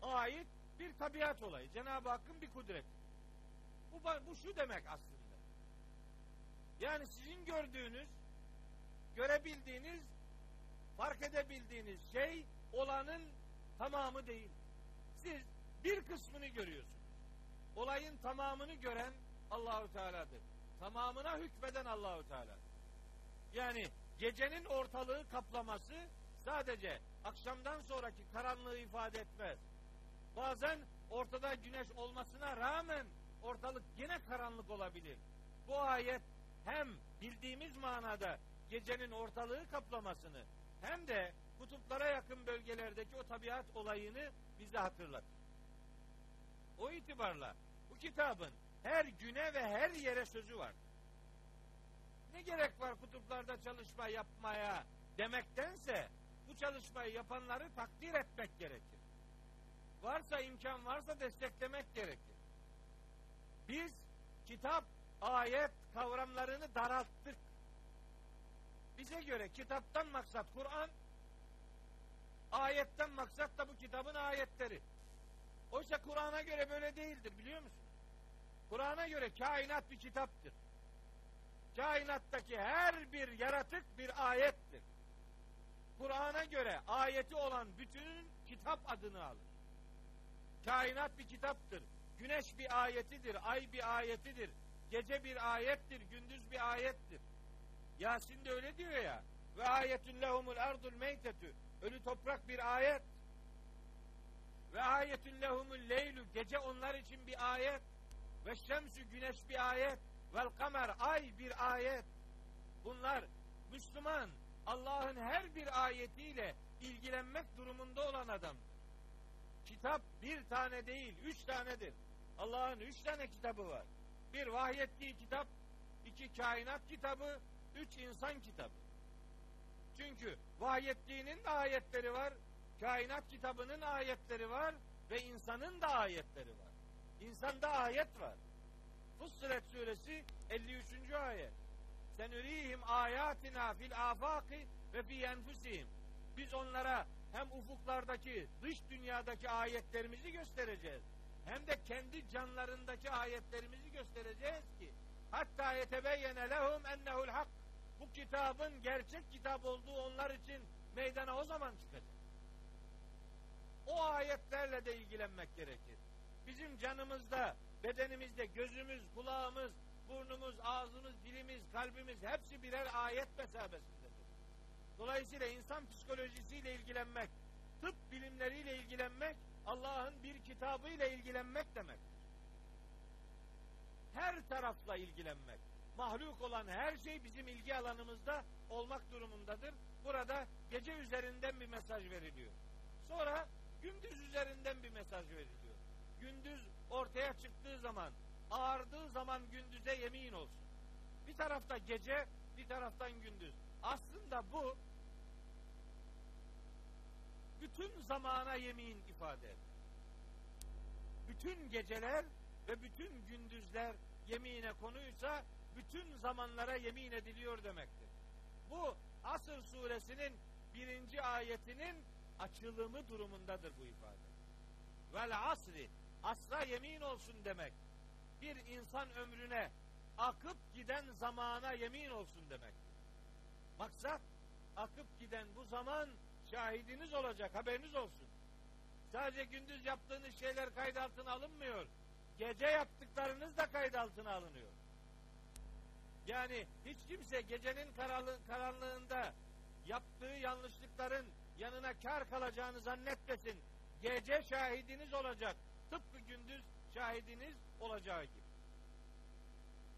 ait bir tabiat olayı. Cenab-ı Hakk'ın bir kudret. Bu, bu şu demek aslında. Yani sizin gördüğünüz, görebildiğiniz, fark edebildiğiniz şey olanın tamamı değil. Siz bir kısmını görüyorsunuz. Olayın tamamını gören Allahu Teala'dır. Tamamına hükmeden Allahu Teala. Yani gecenin ortalığı kaplaması sadece akşamdan sonraki karanlığı ifade etmez. Bazen ortada güneş olmasına rağmen ortalık yine karanlık olabilir. Bu ayet hem bildiğimiz manada gecenin ortalığı kaplamasını hem de kutuplara yakın bölgelerdeki o tabiat olayını bize hatırlatır. O itibarla bu kitabın her güne ve her yere sözü var. Ne gerek var kutuplarda çalışma yapmaya demektense bu çalışmayı yapanları takdir etmek gerekir. Varsa imkan varsa desteklemek gerekir. Biz kitap, ayet kavramlarını daralttık. Bize göre kitaptan maksat Kur'an, ayetten maksat da bu kitabın ayetleri. Oysa Kur'an'a göre böyle değildir biliyor musun? Kur'an'a göre kainat bir kitaptır. Kainattaki her bir yaratık bir ayettir. Kur'an'a göre ayeti olan bütün kitap adını alır. Kainat bir kitaptır. Güneş bir ayetidir, ay bir ayetidir, gece bir ayettir, gündüz bir ayettir. Yasin de öyle diyor ya. Ve ayetün lehumul ardul meytetü. Ölü toprak bir ayet. Ve ayetün lehumul leylu. Gece onlar için bir ayet. Ve şemsü güneş bir ayet. Vel kamer ay bir ayet. Bunlar Müslüman Allah'ın her bir ayetiyle ilgilenmek durumunda olan adamdır. Kitap bir tane değil, üç tanedir. Allah'ın üç tane kitabı var. Bir vahyettiği kitap, iki kainat kitabı, üç insan kitabı. Çünkü vahyettiğinin de ayetleri var, kainat kitabının ayetleri var ve insanın da ayetleri var. İnsanda ayet var. Fussilet suresi 53. ayet. Senürihim ayatina fil afaki ve fi enfusihim. Biz onlara hem ufuklardaki, dış dünyadaki ayetlerimizi göstereceğiz. Hem de kendi canlarındaki ayetlerimizi göstereceğiz ki hatta yetebeyyene lehum ennehul hak bu kitabın gerçek kitap olduğu onlar için meydana o zaman çıkacak. O ayetlerle de ilgilenmek gerekir. Bizim canımızda, bedenimizde gözümüz, kulağımız, burnumuz, ağzımız, dilimiz, kalbimiz hepsi birer ayet mesabesindedir. Dolayısıyla insan psikolojisiyle ilgilenmek, tıp bilimleriyle ilgilenmek, Allah'ın bir kitabıyla ilgilenmek demek. Her tarafla ilgilenmek. Mahluk olan her şey bizim ilgi alanımızda olmak durumundadır. Burada gece üzerinden bir mesaj veriliyor. Sonra gündüz üzerinden bir mesaj veriliyor. Gündüz ortaya çıktığı zaman, ağardığı zaman gündüze yemin olsun. Bir tarafta gece, bir taraftan gündüz. Aslında bu bütün zamana yemin ifade eder. Bütün geceler ve bütün gündüzler yemine konuysa bütün zamanlara yemin ediliyor demektir. Bu Asır suresinin birinci ayetinin açılımı durumundadır bu ifade. Vel asri asra yemin olsun demek. Bir insan ömrüne akıp giden zamana yemin olsun demektir. Maksat akıp giden bu zaman şahidiniz olacak haberiniz olsun. Sadece gündüz yaptığınız şeyler kayıt altına alınmıyor. Gece yaptıklarınız da kayıt altına alınıyor. Yani hiç kimse gecenin karanlığında yaptığı yanlışlıkların yanına kar kalacağını zannetmesin. Gece şahidiniz olacak. Tıpkı gündüz şahidiniz olacağı gibi.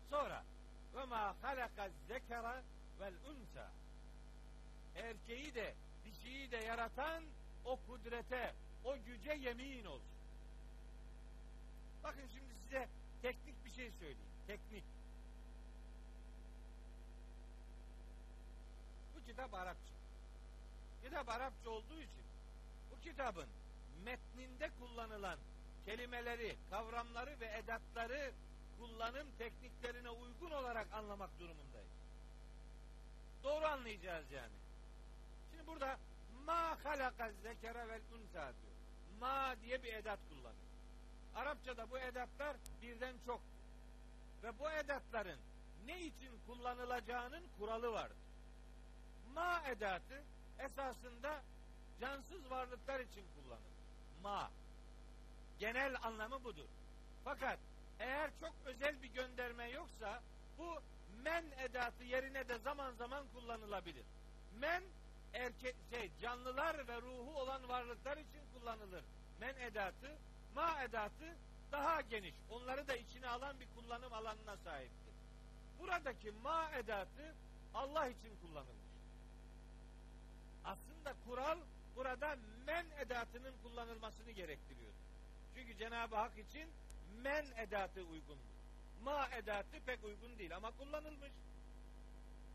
Sonra ve ma halaka zekera vel unsa erkeği de dişiyi de yaratan o kudrete, o güce yemin olsun. Bakın şimdi size teknik bir şey söyleyeyim. Teknik. Bu kitap Arapça. Kitap Arapça olduğu için bu kitabın metninde kullanılan kelimeleri, kavramları ve edatları kullanım tekniklerine uygun olarak anlamak durumundayız. Doğru anlayacağız yani. Şimdi burada ma halaka zekere vel unsa diyor. Ma diye bir edat kullanıyor. Arapçada bu edatlar birden çok. Ve bu edatların ne için kullanılacağının kuralı vardır. Ma edatı esasında cansız varlıklar için kullanılır. Ma. Genel anlamı budur. Fakat eğer çok özel bir gönderme yoksa bu men edatı yerine de zaman zaman kullanılabilir. Men erkek şey canlılar ve ruhu olan varlıklar için kullanılır. Men edatı, ma edatı daha geniş. Onları da içine alan bir kullanım alanına sahiptir. Buradaki ma edatı Allah için kullanılmış. Aslında kural burada men edatının kullanılmasını gerektiriyor. Çünkü Cenab-ı Hak için men edatı uygundur. Ma edatı pek uygun değil ama kullanılmış.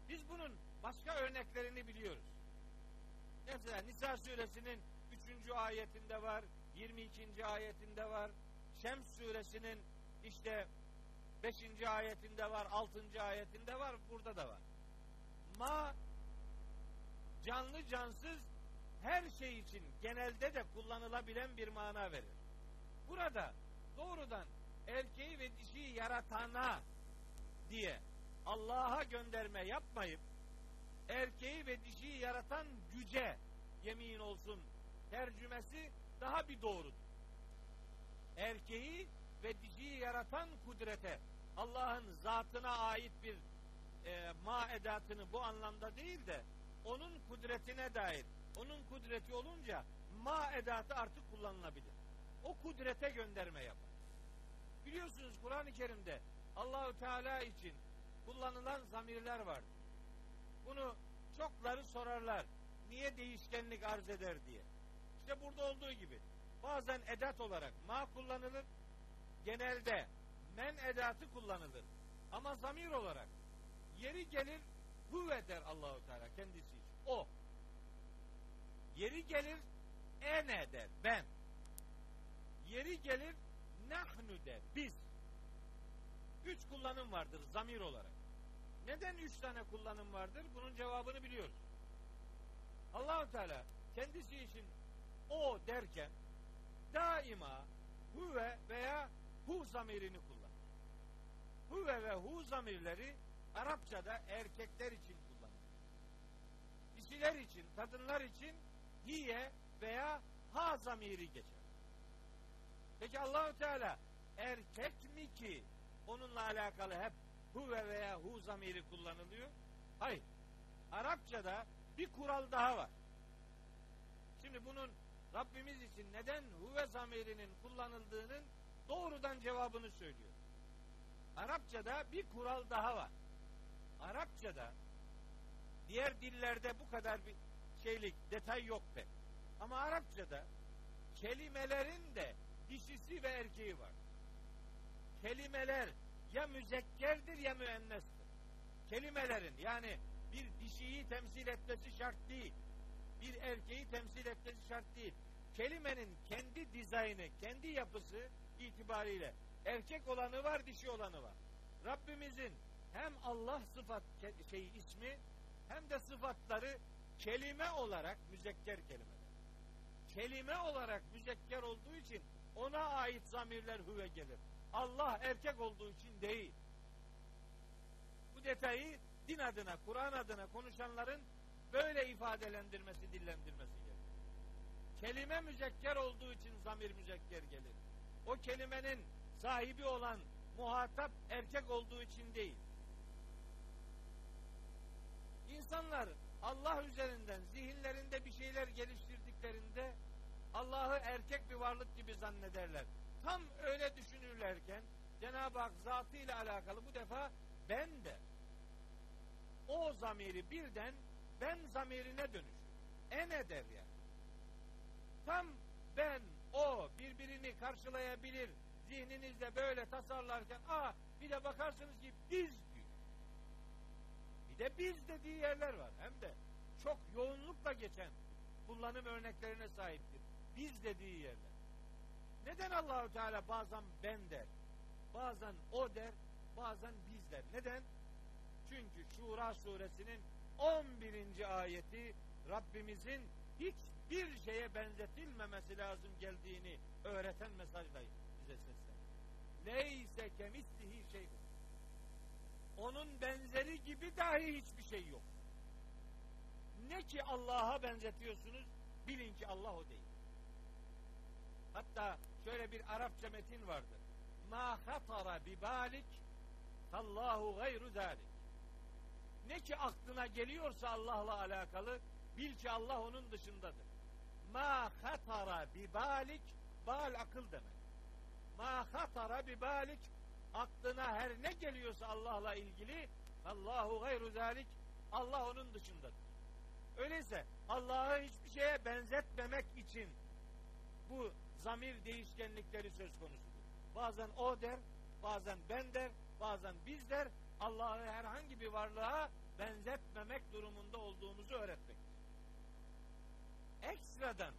Biz bunun başka örneklerini biliyoruz. Mesela Nisa suresinin 3. ayetinde var, 22. ayetinde var. Şems suresinin işte 5. ayetinde var, 6. ayetinde var, burada da var. Ma canlı cansız her şey için genelde de kullanılabilen bir mana verir. Burada doğrudan erkeği ve dişiyi yaratana diye Allah'a gönderme yapmayıp erkeği ve dişiyi yaratan güce yemin olsun tercümesi daha bir doğrudur. Erkeği ve dişiyi yaratan kudrete Allah'ın zatına ait bir e, ma edatını bu anlamda değil de onun kudretine dair onun kudreti olunca ma edatı artık kullanılabilir. O kudrete gönderme yapar. Biliyorsunuz Kur'an-ı Kerim'de Allahü Teala için kullanılan zamirler var. Bunu çokları sorarlar. Niye değişkenlik arz eder diye. İşte burada olduğu gibi bazen edat olarak ma kullanılır. Genelde men edatı kullanılır. Ama zamir olarak yeri gelir huve der Allahu Teala kendisi için. O. Yeri gelir ene der ben. Yeri gelir nahnu der biz. Üç kullanım vardır zamir olarak. Neden üç tane kullanım vardır? Bunun cevabını biliyoruz. Allahu Teala kendisi için o derken daima huve veya hu zamirini kullanır. Huve ve hu zamirleri Arapçada erkekler için kullanılır. Dişiler için, kadınlar için hiye veya ha zamiri geçer. Peki Allahu Teala erkek mi ki onunla alakalı hep huve veya hu zamiri kullanılıyor? Hayır. Arapçada bir kural daha var. Şimdi bunun Rabbimiz için neden huve zamirinin kullanıldığının doğrudan cevabını söylüyor. Arapçada bir kural daha var. Arapçada diğer dillerde bu kadar bir şeylik, detay yok pek. Ama Arapçada kelimelerin de dişisi ve erkeği var. Kelimeler ya müzekkerdir ya müennestir. Kelimelerin yani bir dişiyi temsil etmesi şart değil. Bir erkeği temsil etmesi şart değil. Kelimenin kendi dizaynı, kendi yapısı itibariyle erkek olanı var, dişi olanı var. Rabbimizin hem Allah sıfat şey ismi hem de sıfatları kelime olarak müzekker kelimeler. Kelime olarak müzekker olduğu için ona ait zamirler hüve gelir. Allah erkek olduğu için değil. Bu detayı din adına, Kur'an adına konuşanların böyle ifadelendirmesi, dillendirmesi gerekir. Kelime müzekker olduğu için zamir müzekker gelir. O kelimenin sahibi olan muhatap erkek olduğu için değil. İnsanlar Allah üzerinden zihinlerinde bir şeyler geliştirdiklerinde Allah'ı erkek bir varlık gibi zannederler. Tam öyle düşünürlerken Cenab-ı Hak zatıyla alakalı bu defa ben de o zamiri birden ben zamirine dönüşür. Ene der yani. Tam ben o birbirini karşılayabilir zihninizde böyle tasarlarken aa bir de bakarsınız ki biz diyor. Bir de biz dediği yerler var. Hem de çok yoğunlukla geçen kullanım örneklerine sahiptir. Biz dediği yerler. Neden Allahu Teala bazen ben der, bazen o der, bazen biz der. Neden? Çünkü Şura suresinin 11. ayeti Rabbimizin hiçbir şeye benzetilmemesi lazım geldiğini öğreten mesajla bize seslenir. Leyse kemislihi şey onun benzeri gibi dahi hiçbir şey yok. Ne ki Allah'a benzetiyorsunuz bilin ki Allah o değil. Hatta şöyle bir Arapça metin vardır. Ma hatara bi balik Allahu gayru zalik. Ne ki aklına geliyorsa Allah'la alakalı bil ki Allah onun dışındadır. Ma hatara bi balik bal akıl demek. Ma hatara bi balik aklına her ne geliyorsa Allah'la ilgili Allahu gayru zalik Allah onun dışındadır. Öyleyse Allah'ı hiçbir şeye benzetmemek için bu zamir değişkenlikleri söz konusudur. Bazen o der, bazen ben der, bazen biz der. Allah'ı herhangi bir varlığa benzetmemek durumunda olduğumuzu öğretmek. Ekstradan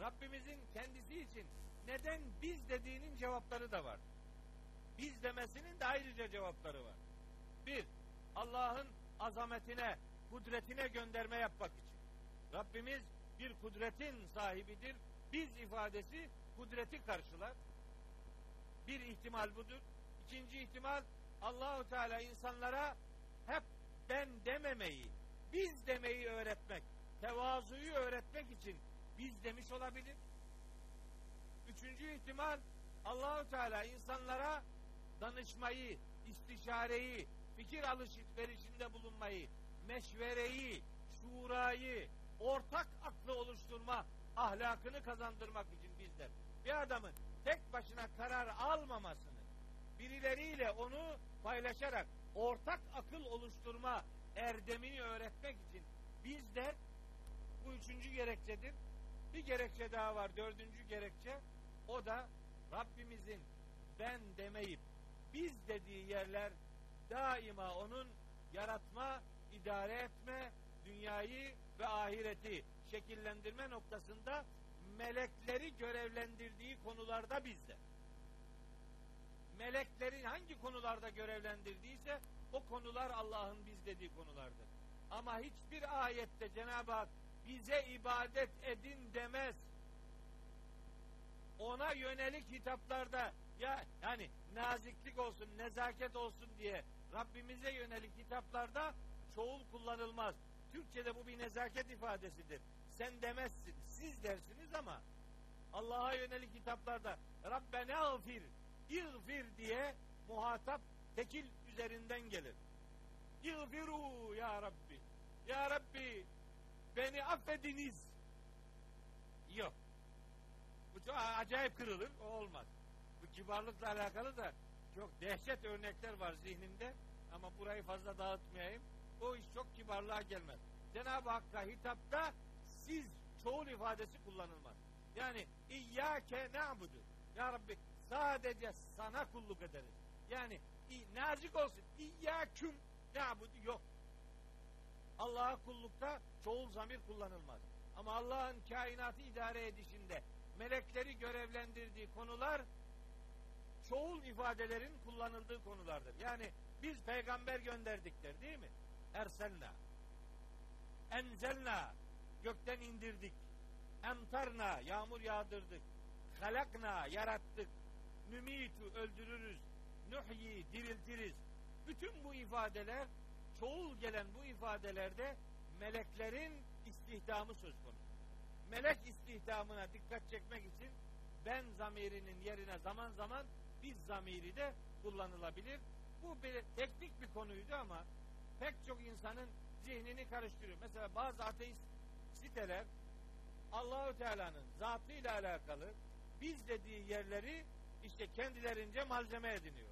Rabbimizin kendisi için neden biz dediğinin cevapları da var. Biz demesinin de ayrıca cevapları var. Bir, Allah'ın azametine, kudretine gönderme yapmak için. Rabbimiz bir kudretin sahibidir. Biz ifadesi kudreti karşılar. Bir ihtimal budur. İkinci ihtimal Allahu Teala insanlara hep ben dememeyi, biz demeyi öğretmek, tevazuyu öğretmek için biz demiş olabilir. Üçüncü ihtimal Allahu Teala insanlara danışmayı, istişareyi, fikir alışverişinde bulunmayı, meşvereyi, şurayı, ortak aklı oluşturma ahlakını kazandırmak için bizler. Bir adamın tek başına karar almamasını, birileriyle onu paylaşarak ortak akıl oluşturma erdemini öğretmek için bizler bu üçüncü gerekçedir. Bir gerekçe daha var, dördüncü gerekçe. O da Rabbimizin ben demeyip biz dediği yerler daima onun yaratma, idare etme, dünyayı ve ahireti şekillendirme noktasında melekleri görevlendirdiği konularda bizde. Meleklerin hangi konularda görevlendirdiyse o konular Allah'ın biz dediği konulardır. Ama hiçbir ayette Cenab-ı Hak bize ibadet edin demez. Ona yönelik hitaplarda ya yani naziklik olsun, nezaket olsun diye Rabbimize yönelik hitaplarda çoğul kullanılmaz. Türkçe'de bu bir nezaket ifadesidir. Sen demezsin, siz dersiniz ama Allah'a yönelik hitaplarda Rabbena gfir, İğfir diye muhatap tekil üzerinden gelir. İğfiru ya Rabbi. Ya Rabbi beni affediniz. Yok. Bu çok acayip kırılır. O olmaz. Bu kibarlıkla alakalı da çok dehşet örnekler var zihnimde. Ama burayı fazla dağıtmayayım. O iş çok kibarlığa gelmez. Cenab-ı Hakk'a hitapta siz çoğul ifadesi kullanılmaz. Yani İyyâke na'budu. Ya Rabbi sadece sana kulluk ederiz. Yani nazik olsun. İyyâküm na'budu yok. Allah'a kullukta çoğul zamir kullanılmaz. Ama Allah'ın kainatı idare edişinde melekleri görevlendirdiği konular çoğul ifadelerin kullanıldığı konulardır. Yani biz peygamber gönderdik değil mi? Erselna. Enzelna. Gökten indirdik. Emtarna. Yağmur yağdırdık. Halakna. Yarattık. Nümitu. Öldürürüz. Nuhyi. Diriltiriz. Bütün bu ifadeler çoğul gelen bu ifadelerde meleklerin istihdamı söz konusu. Melek istihdamına dikkat çekmek için ben zamirinin yerine zaman zaman biz zamiri de kullanılabilir. Bu bir teknik bir konuydu ama pek çok insanın zihnini karıştırıyor. Mesela bazı ateist siteler Allahu Teala'nın zatıyla alakalı biz dediği yerleri işte kendilerince malzeme ediniyor.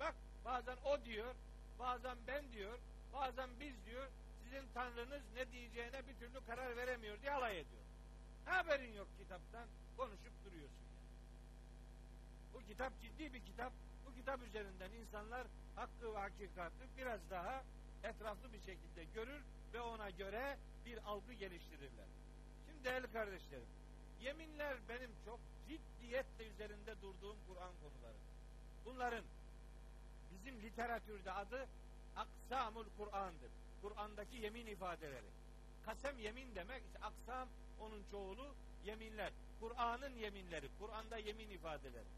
Bak bazen o diyor, bazen ben diyor, bazen biz diyor. Sizin tanrınız ne diyeceğine bir türlü karar veremiyor diye alay ediyor. Haberin yok kitaptan konuşup duruyorsun. Bu kitap ciddi bir kitap. Bu kitap üzerinden insanlar hakkı ve hakikatı biraz daha etraflı bir şekilde görür ve ona göre bir algı geliştirirler. Şimdi değerli kardeşlerim, yeminler benim çok ciddiyetle üzerinde durduğum Kur'an konuları. Bunların bizim literatürde adı aksamul Kur'an'dır. Kur'an'daki yemin ifadeleri. Kasem yemin demek, işte aksam onun çoğulu yeminler. Kur'an'ın yeminleri, Kur'an'da yemin ifadeleri.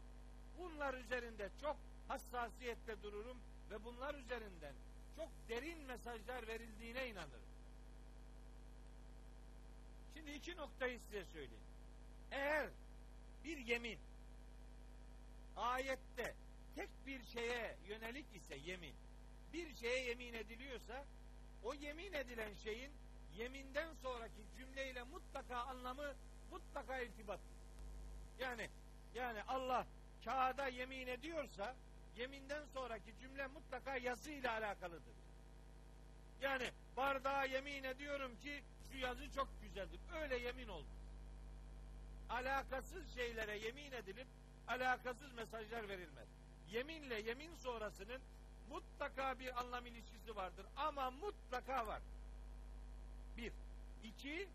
Bunlar üzerinde çok hassasiyetle dururum ve bunlar üzerinden çok derin mesajlar verildiğine inanırım. Şimdi iki noktayı size söyleyeyim. Eğer bir yemin ayette tek bir şeye yönelik ise yemin, bir şeye yemin ediliyorsa o yemin edilen şeyin yeminden sonraki cümleyle mutlaka anlamı mutlaka irtibatlı. Yani yani Allah kağıda yemin ediyorsa yeminden sonraki cümle mutlaka yazıyla alakalıdır. Yani bardağa yemin ediyorum ki şu yazı çok güzeldir. Öyle yemin oldu. Alakasız şeylere yemin edilip alakasız mesajlar verilmez. Yeminle yemin sonrasının mutlaka bir anlam ilişkisi vardır ama mutlaka var. Bir. İki,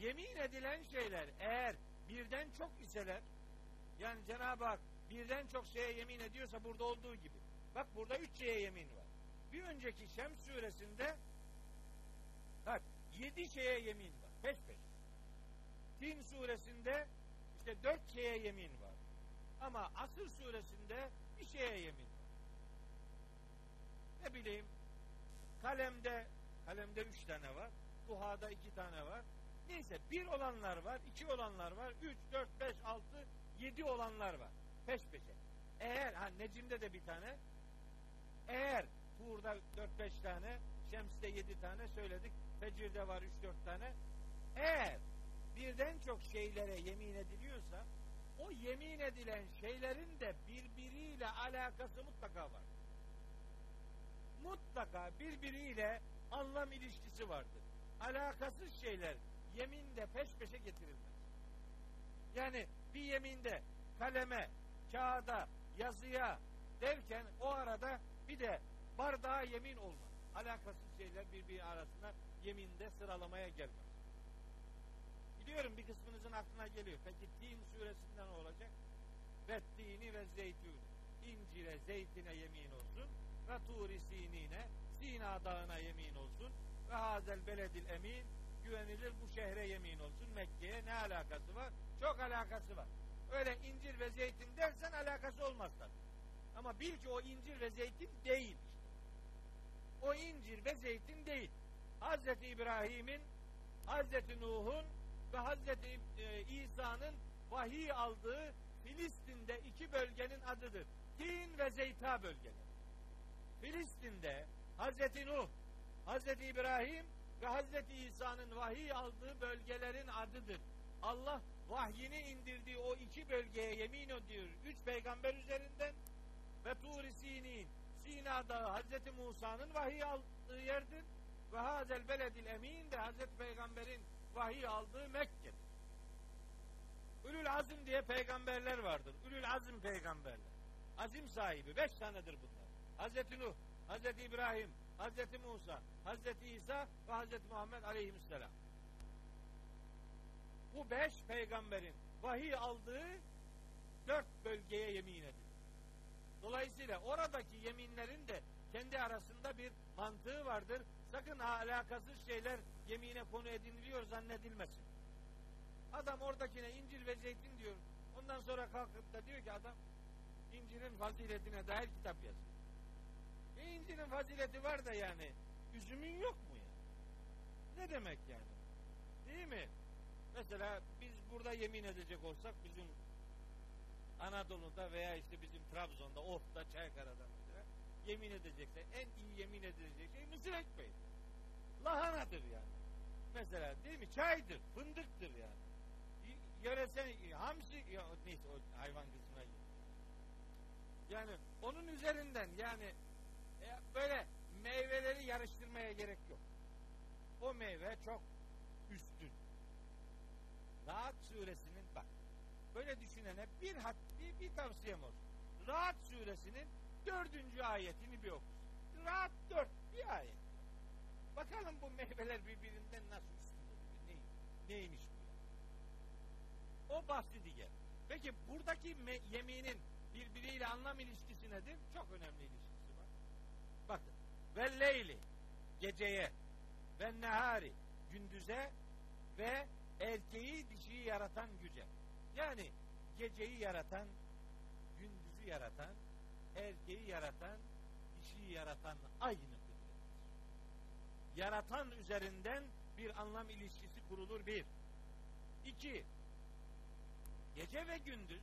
yemin edilen şeyler eğer birden çok iseler yani Cenab-ı Hak birden çok şeye yemin ediyorsa burada olduğu gibi. Bak burada üç şeye yemin var. Bir önceki Şems suresinde bak yedi şeye yemin var. Peş peş. Tin suresinde işte dört şeye yemin var. Ama Asır suresinde bir şeye yemin var. Ne bileyim kalemde kalemde üç tane var. Duhada iki tane var. Neyse bir olanlar var, iki olanlar var, üç, dört, beş, altı, yedi olanlar var. Peş peşe. Eğer, ha Necim'de de bir tane, eğer Tuğr'da dört beş tane, Şems'te yedi tane söyledik, Fecir'de var üç dört tane. Eğer birden çok şeylere yemin ediliyorsa, o yemin edilen şeylerin de birbiriyle alakası mutlaka var. Mutlaka birbiriyle anlam ilişkisi vardır. Alakasız şeyler yeminde peş peşe getirilmez. Yani bir yeminde kaleme, kağıda, yazıya derken o arada bir de bardağa yemin olmaz. Alakasız şeyler birbiri arasında yeminde sıralamaya gelmez. Biliyorum bir kısmınızın aklına geliyor. Peki Tin suresinden olacak? Ve ve zeytun. İncire, zeytine yemin olsun. Ve turi sinine, Sina dağına yemin olsun. Ve hazel beledil emin. Güvenilir bu şehre yemin olsun. Mekke'ye ne alakası var? Çok alakası var. Öyle incir ve zeytin dersen alakası olmaz tabii. Ama bil ki o incir ve zeytin değil. O incir ve zeytin değil. Hazreti İbrahim'in, Hazreti Nuh'un ve Hazreti e, İsa'nın vahiy aldığı Filistin'de iki bölgenin adıdır. Tin ve Zeyta bölgeleri. Filistin'de Hazreti Nuh, Hazreti İbrahim ve Hazreti İsa'nın vahiy aldığı bölgelerin adıdır. Allah vahyini indirdiği o iki bölgeye yemin ediyor. Üç peygamber üzerinden ve Tur-i Sinin, Sina Dağı Hazreti Musa'nın vahiy aldığı yerdir. Ve hazel beledil emin de Hazreti Peygamber'in vahiy aldığı Mekke'dir. Ülül azim diye peygamberler vardır. Ülül azim peygamberler. Azim sahibi. Beş tanedir bunlar. Hazreti Nuh, Hazreti İbrahim, Hazreti Musa, Hazreti İsa ve Hazreti Muhammed Aleyhisselam. Bu beş peygamberin vahiy aldığı dört bölgeye yemin edilir. Dolayısıyla oradaki yeminlerin de kendi arasında bir mantığı vardır. Sakın alakasız şeyler yemine konu ediniliyor zannedilmesin. Adam oradakine incir ve zeytin diyor. Ondan sonra kalkıp da diyor ki adam incirin faziletine dair kitap yazıyor. E incirin fazileti var da yani üzümün yok mu ya? Ne demek yani? Değil mi? Mesela biz burada yemin edecek olsak bizim Anadolu'da veya işte bizim Trabzon'da, Of'ta, Çaykara'da mesela yemin edecekse en iyi yemin edilecek şey mısır ekmeği. Lahanadır yani. Mesela değil mi? Çaydır, fındıktır yani. Yöresel hamsi ya, neyse o hayvan kısmına gidiyor. Yani onun üzerinden yani e, böyle meyveleri yarıştırmaya gerek yok. O meyve çok üstün. Rahat suresinin bak böyle düşünene bir, hat, bir, bir tavsiyem olsun. Rahat suresinin dördüncü ayetini bir oku. Rahat dört bir ayet. Bakalım bu meyveler birbirinden nasıl üstün ne, neymiş bu? O bahsi diğer. Peki buradaki yeminin birbiriyle anlam ilişkisi nedir? Çok önemli ilişkisi var. Bakın. Ve leyli geceye ve nehari gündüze ve erkeği dişiyi yaratan güce. Yani geceyi yaratan, gündüzü yaratan, erkeği yaratan, dişiyi yaratan aynı kudrettir. Yaratan üzerinden bir anlam ilişkisi kurulur bir. İki, gece ve gündüz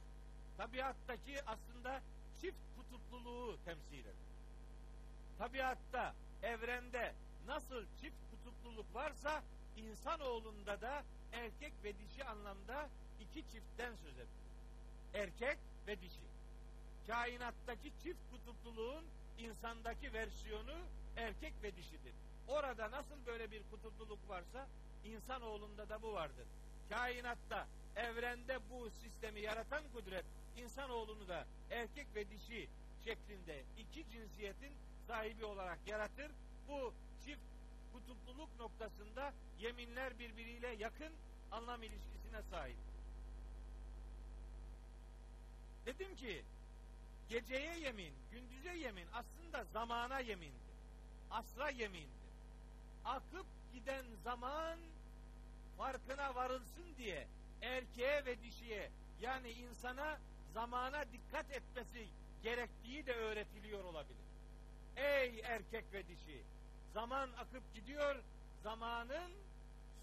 tabiattaki aslında çift kutupluluğu temsil eder. Tabiatta, evrende nasıl çift kutupluluk varsa insanoğlunda da erkek ve dişi anlamda iki çiftten söz edilir. Erkek ve dişi. Kainattaki çift kutupluluğun insandaki versiyonu erkek ve dişidir. Orada nasıl böyle bir kutupluluk varsa insanoğlunda da bu vardır. Kainatta, evrende bu sistemi yaratan kudret insanoğlunu da erkek ve dişi şeklinde iki cinsiyetin sahibi olarak yaratır. Bu kutupluluk noktasında yeminler birbiriyle yakın anlam ilişkisine sahip. Dedim ki geceye yemin, gündüze yemin aslında zamana yemindir. Asra yemindir. Akıp giden zaman farkına varılsın diye erkeğe ve dişiye yani insana zamana dikkat etmesi gerektiği de öğretiliyor olabilir. Ey erkek ve dişi zaman akıp gidiyor zamanın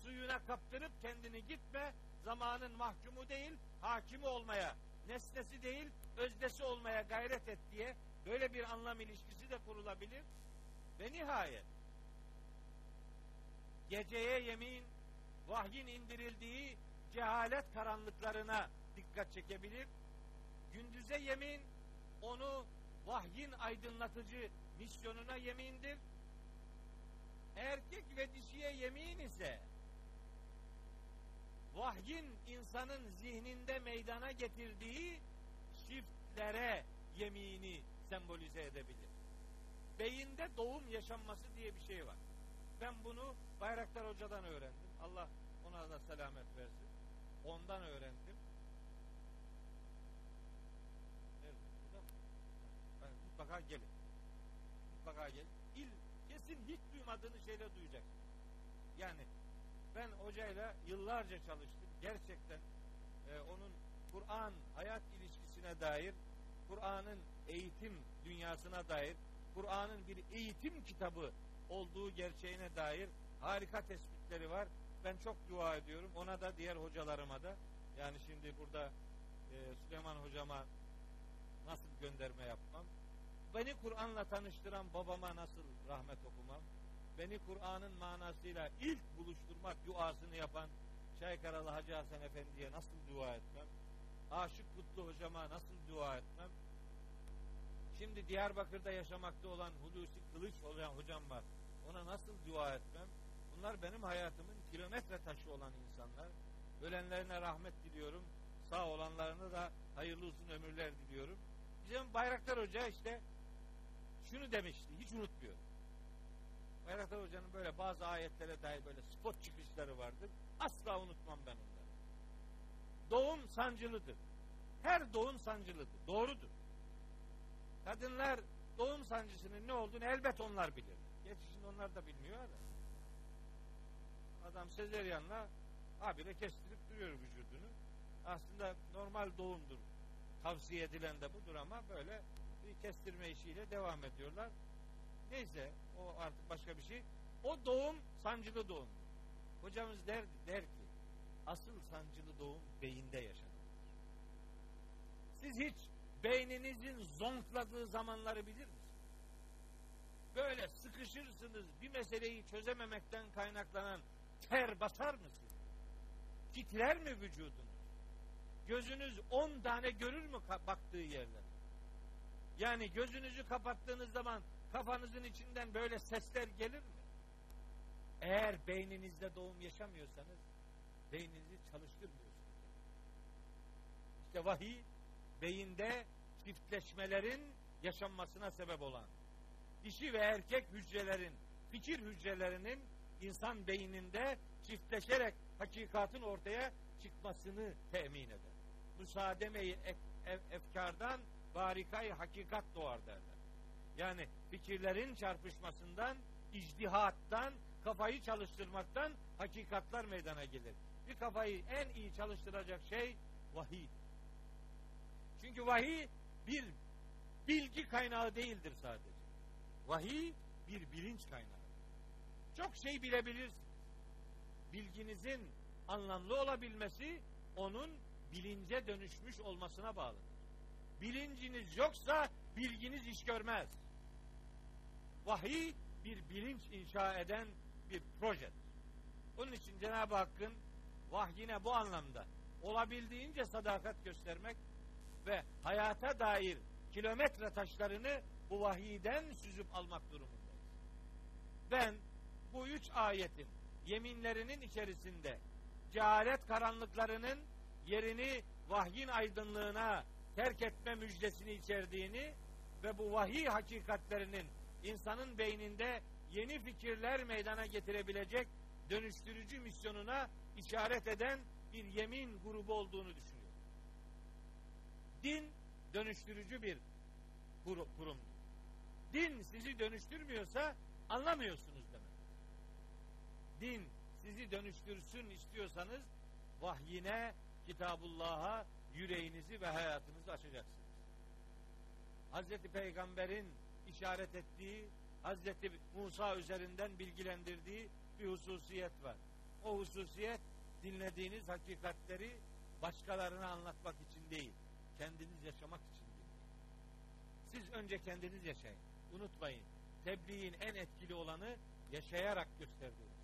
suyuna kaptırıp kendini gitme zamanın mahkumu değil hakimi olmaya nesnesi değil özdesi olmaya gayret et diye böyle bir anlam ilişkisi de kurulabilir ve nihayet geceye yemin vahyin indirildiği cehalet karanlıklarına dikkat çekebilir. Gündüze yemin onu vahyin aydınlatıcı misyonuna yemindir. Erkek ve dişiye yemin ise vahyin insanın zihninde meydana getirdiği çiftlere yemini sembolize edebilir. Beyinde doğum yaşanması diye bir şey var. Ben bunu Bayraktar Hoca'dan öğrendim. Allah ona da selamet versin. Ondan öğrendim. Ben mutlaka gelin. Mutlaka gelin. Kesin hiç duymadığınız şeyler duyacaksın. Yani ben hocayla yıllarca çalıştım. Gerçekten e, onun Kur'an hayat ilişkisine dair, Kur'an'ın eğitim dünyasına dair, Kur'an'ın bir eğitim kitabı olduğu gerçeğine dair harika tespitleri var. Ben çok dua ediyorum. Ona da diğer hocalarıma da. Yani şimdi burada e, Süleyman hocama nasıl gönderme yapmam. Beni Kur'an'la tanıştıran babama nasıl rahmet okumam. Beni Kur'an'ın manasıyla ilk buluşturmak duasını yapan Çaykaralı Hacı Hasan Efendi'ye nasıl dua etmem. Aşık Kutlu hocama nasıl dua etmem. Şimdi Diyarbakır'da yaşamakta olan Hulusi Kılıç olan hocam var. Ona nasıl dua etmem? Bunlar benim hayatımın kilometre taşı olan insanlar. Ölenlerine rahmet diliyorum. Sağ olanlarına da hayırlı uzun ömürler diliyorum. Bizim Bayraktar Hoca işte şunu demişti. Hiç unutmuyorum. Bayraktar Hoca'nın böyle bazı ayetlere dair böyle spot çıkışları vardır. Asla unutmam ben onları. Doğum sancılıdır. Her doğum sancılıdır. Doğrudur. Kadınlar doğum sancısının ne olduğunu elbet onlar bilir. Şimdi onlar da bilmiyor da. Adam sezeryanla habire kestirip duruyor vücudunu. Aslında normal doğumdur. Tavsiye edilen de budur ama böyle kestirme işiyle devam ediyorlar. Neyse o artık başka bir şey. O doğum sancılı doğum. Hocamız der, der ki asıl sancılı doğum beyinde yaşanır. Siz hiç beyninizin zonkladığı zamanları bilir misiniz? Böyle sıkışırsınız bir meseleyi çözememekten kaynaklanan ter basar mısınız? Titrer mi vücudunuz? Gözünüz on tane görür mü baktığı yerler? Yani gözünüzü kapattığınız zaman kafanızın içinden böyle sesler gelir mi? Eğer beyninizde doğum yaşamıyorsanız beyninizi çalıştırmıyorsunuz. İşte vahiy beyinde çiftleşmelerin yaşanmasına sebep olan dişi ve erkek hücrelerin fikir hücrelerinin insan beyninde çiftleşerek hakikatın ortaya çıkmasını temin eder. Müsaademeyi efkardan barikayı hakikat doğar derler. Yani fikirlerin çarpışmasından, icdihattan, kafayı çalıştırmaktan hakikatlar meydana gelir. Bir kafayı en iyi çalıştıracak şey vahiy. Çünkü vahiy bir bilgi kaynağı değildir sadece. Vahiy bir bilinç kaynağı. Çok şey bilebilirsiniz. Bilginizin anlamlı olabilmesi onun bilince dönüşmüş olmasına bağlıdır. Bilinciniz yoksa bilginiz iş görmez. Vahiy bir bilinç inşa eden bir projedir. Onun için Cenab-ı Hakk'ın vahyine bu anlamda olabildiğince sadakat göstermek ve hayata dair kilometre taşlarını bu vahiyden süzüp almak durumundayız. Ben bu üç ayetin yeminlerinin içerisinde cehalet karanlıklarının yerini vahyin aydınlığına terk etme müjdesini içerdiğini ve bu vahiy hakikatlerinin insanın beyninde yeni fikirler meydana getirebilecek dönüştürücü misyonuna işaret eden bir yemin grubu olduğunu düşünüyorum. Din dönüştürücü bir kuru- kurumdur. Din sizi dönüştürmüyorsa anlamıyorsunuz demek. Din sizi dönüştürsün istiyorsanız vahyine, kitabullah'a yüreğinizi ve hayatınızı açacaksınız. Hazreti Peygamber'in işaret ettiği, Hazreti Musa üzerinden bilgilendirdiği bir hususiyet var. O hususiyet dinlediğiniz hakikatleri başkalarına anlatmak için değil, kendiniz yaşamak için değil. Siz önce kendiniz yaşayın. Unutmayın. Tebliğin en etkili olanı yaşayarak gösterdiğiniz.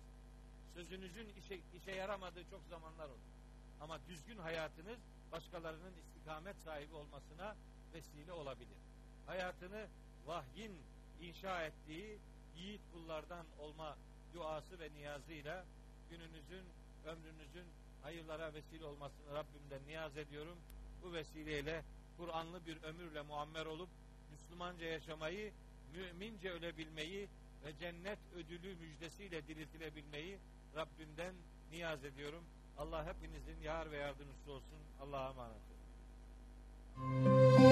Sözünüzün işe, işe yaramadığı çok zamanlar olur. Ama düzgün hayatınız başkalarının istikamet sahibi olmasına vesile olabilir. Hayatını vahyin inşa ettiği yiğit kullardan olma duası ve niyazıyla gününüzün, ömrünüzün hayırlara vesile olmasını Rabbimden niyaz ediyorum. Bu vesileyle Kur'anlı bir ömürle muammer olup Müslümanca yaşamayı, mümince ölebilmeyi ve cennet ödülü müjdesiyle diriltilebilmeyi Rabbimden niyaz ediyorum. Allah hepinizin yar ve yardımcısı olsun. Allah'a emanet olun.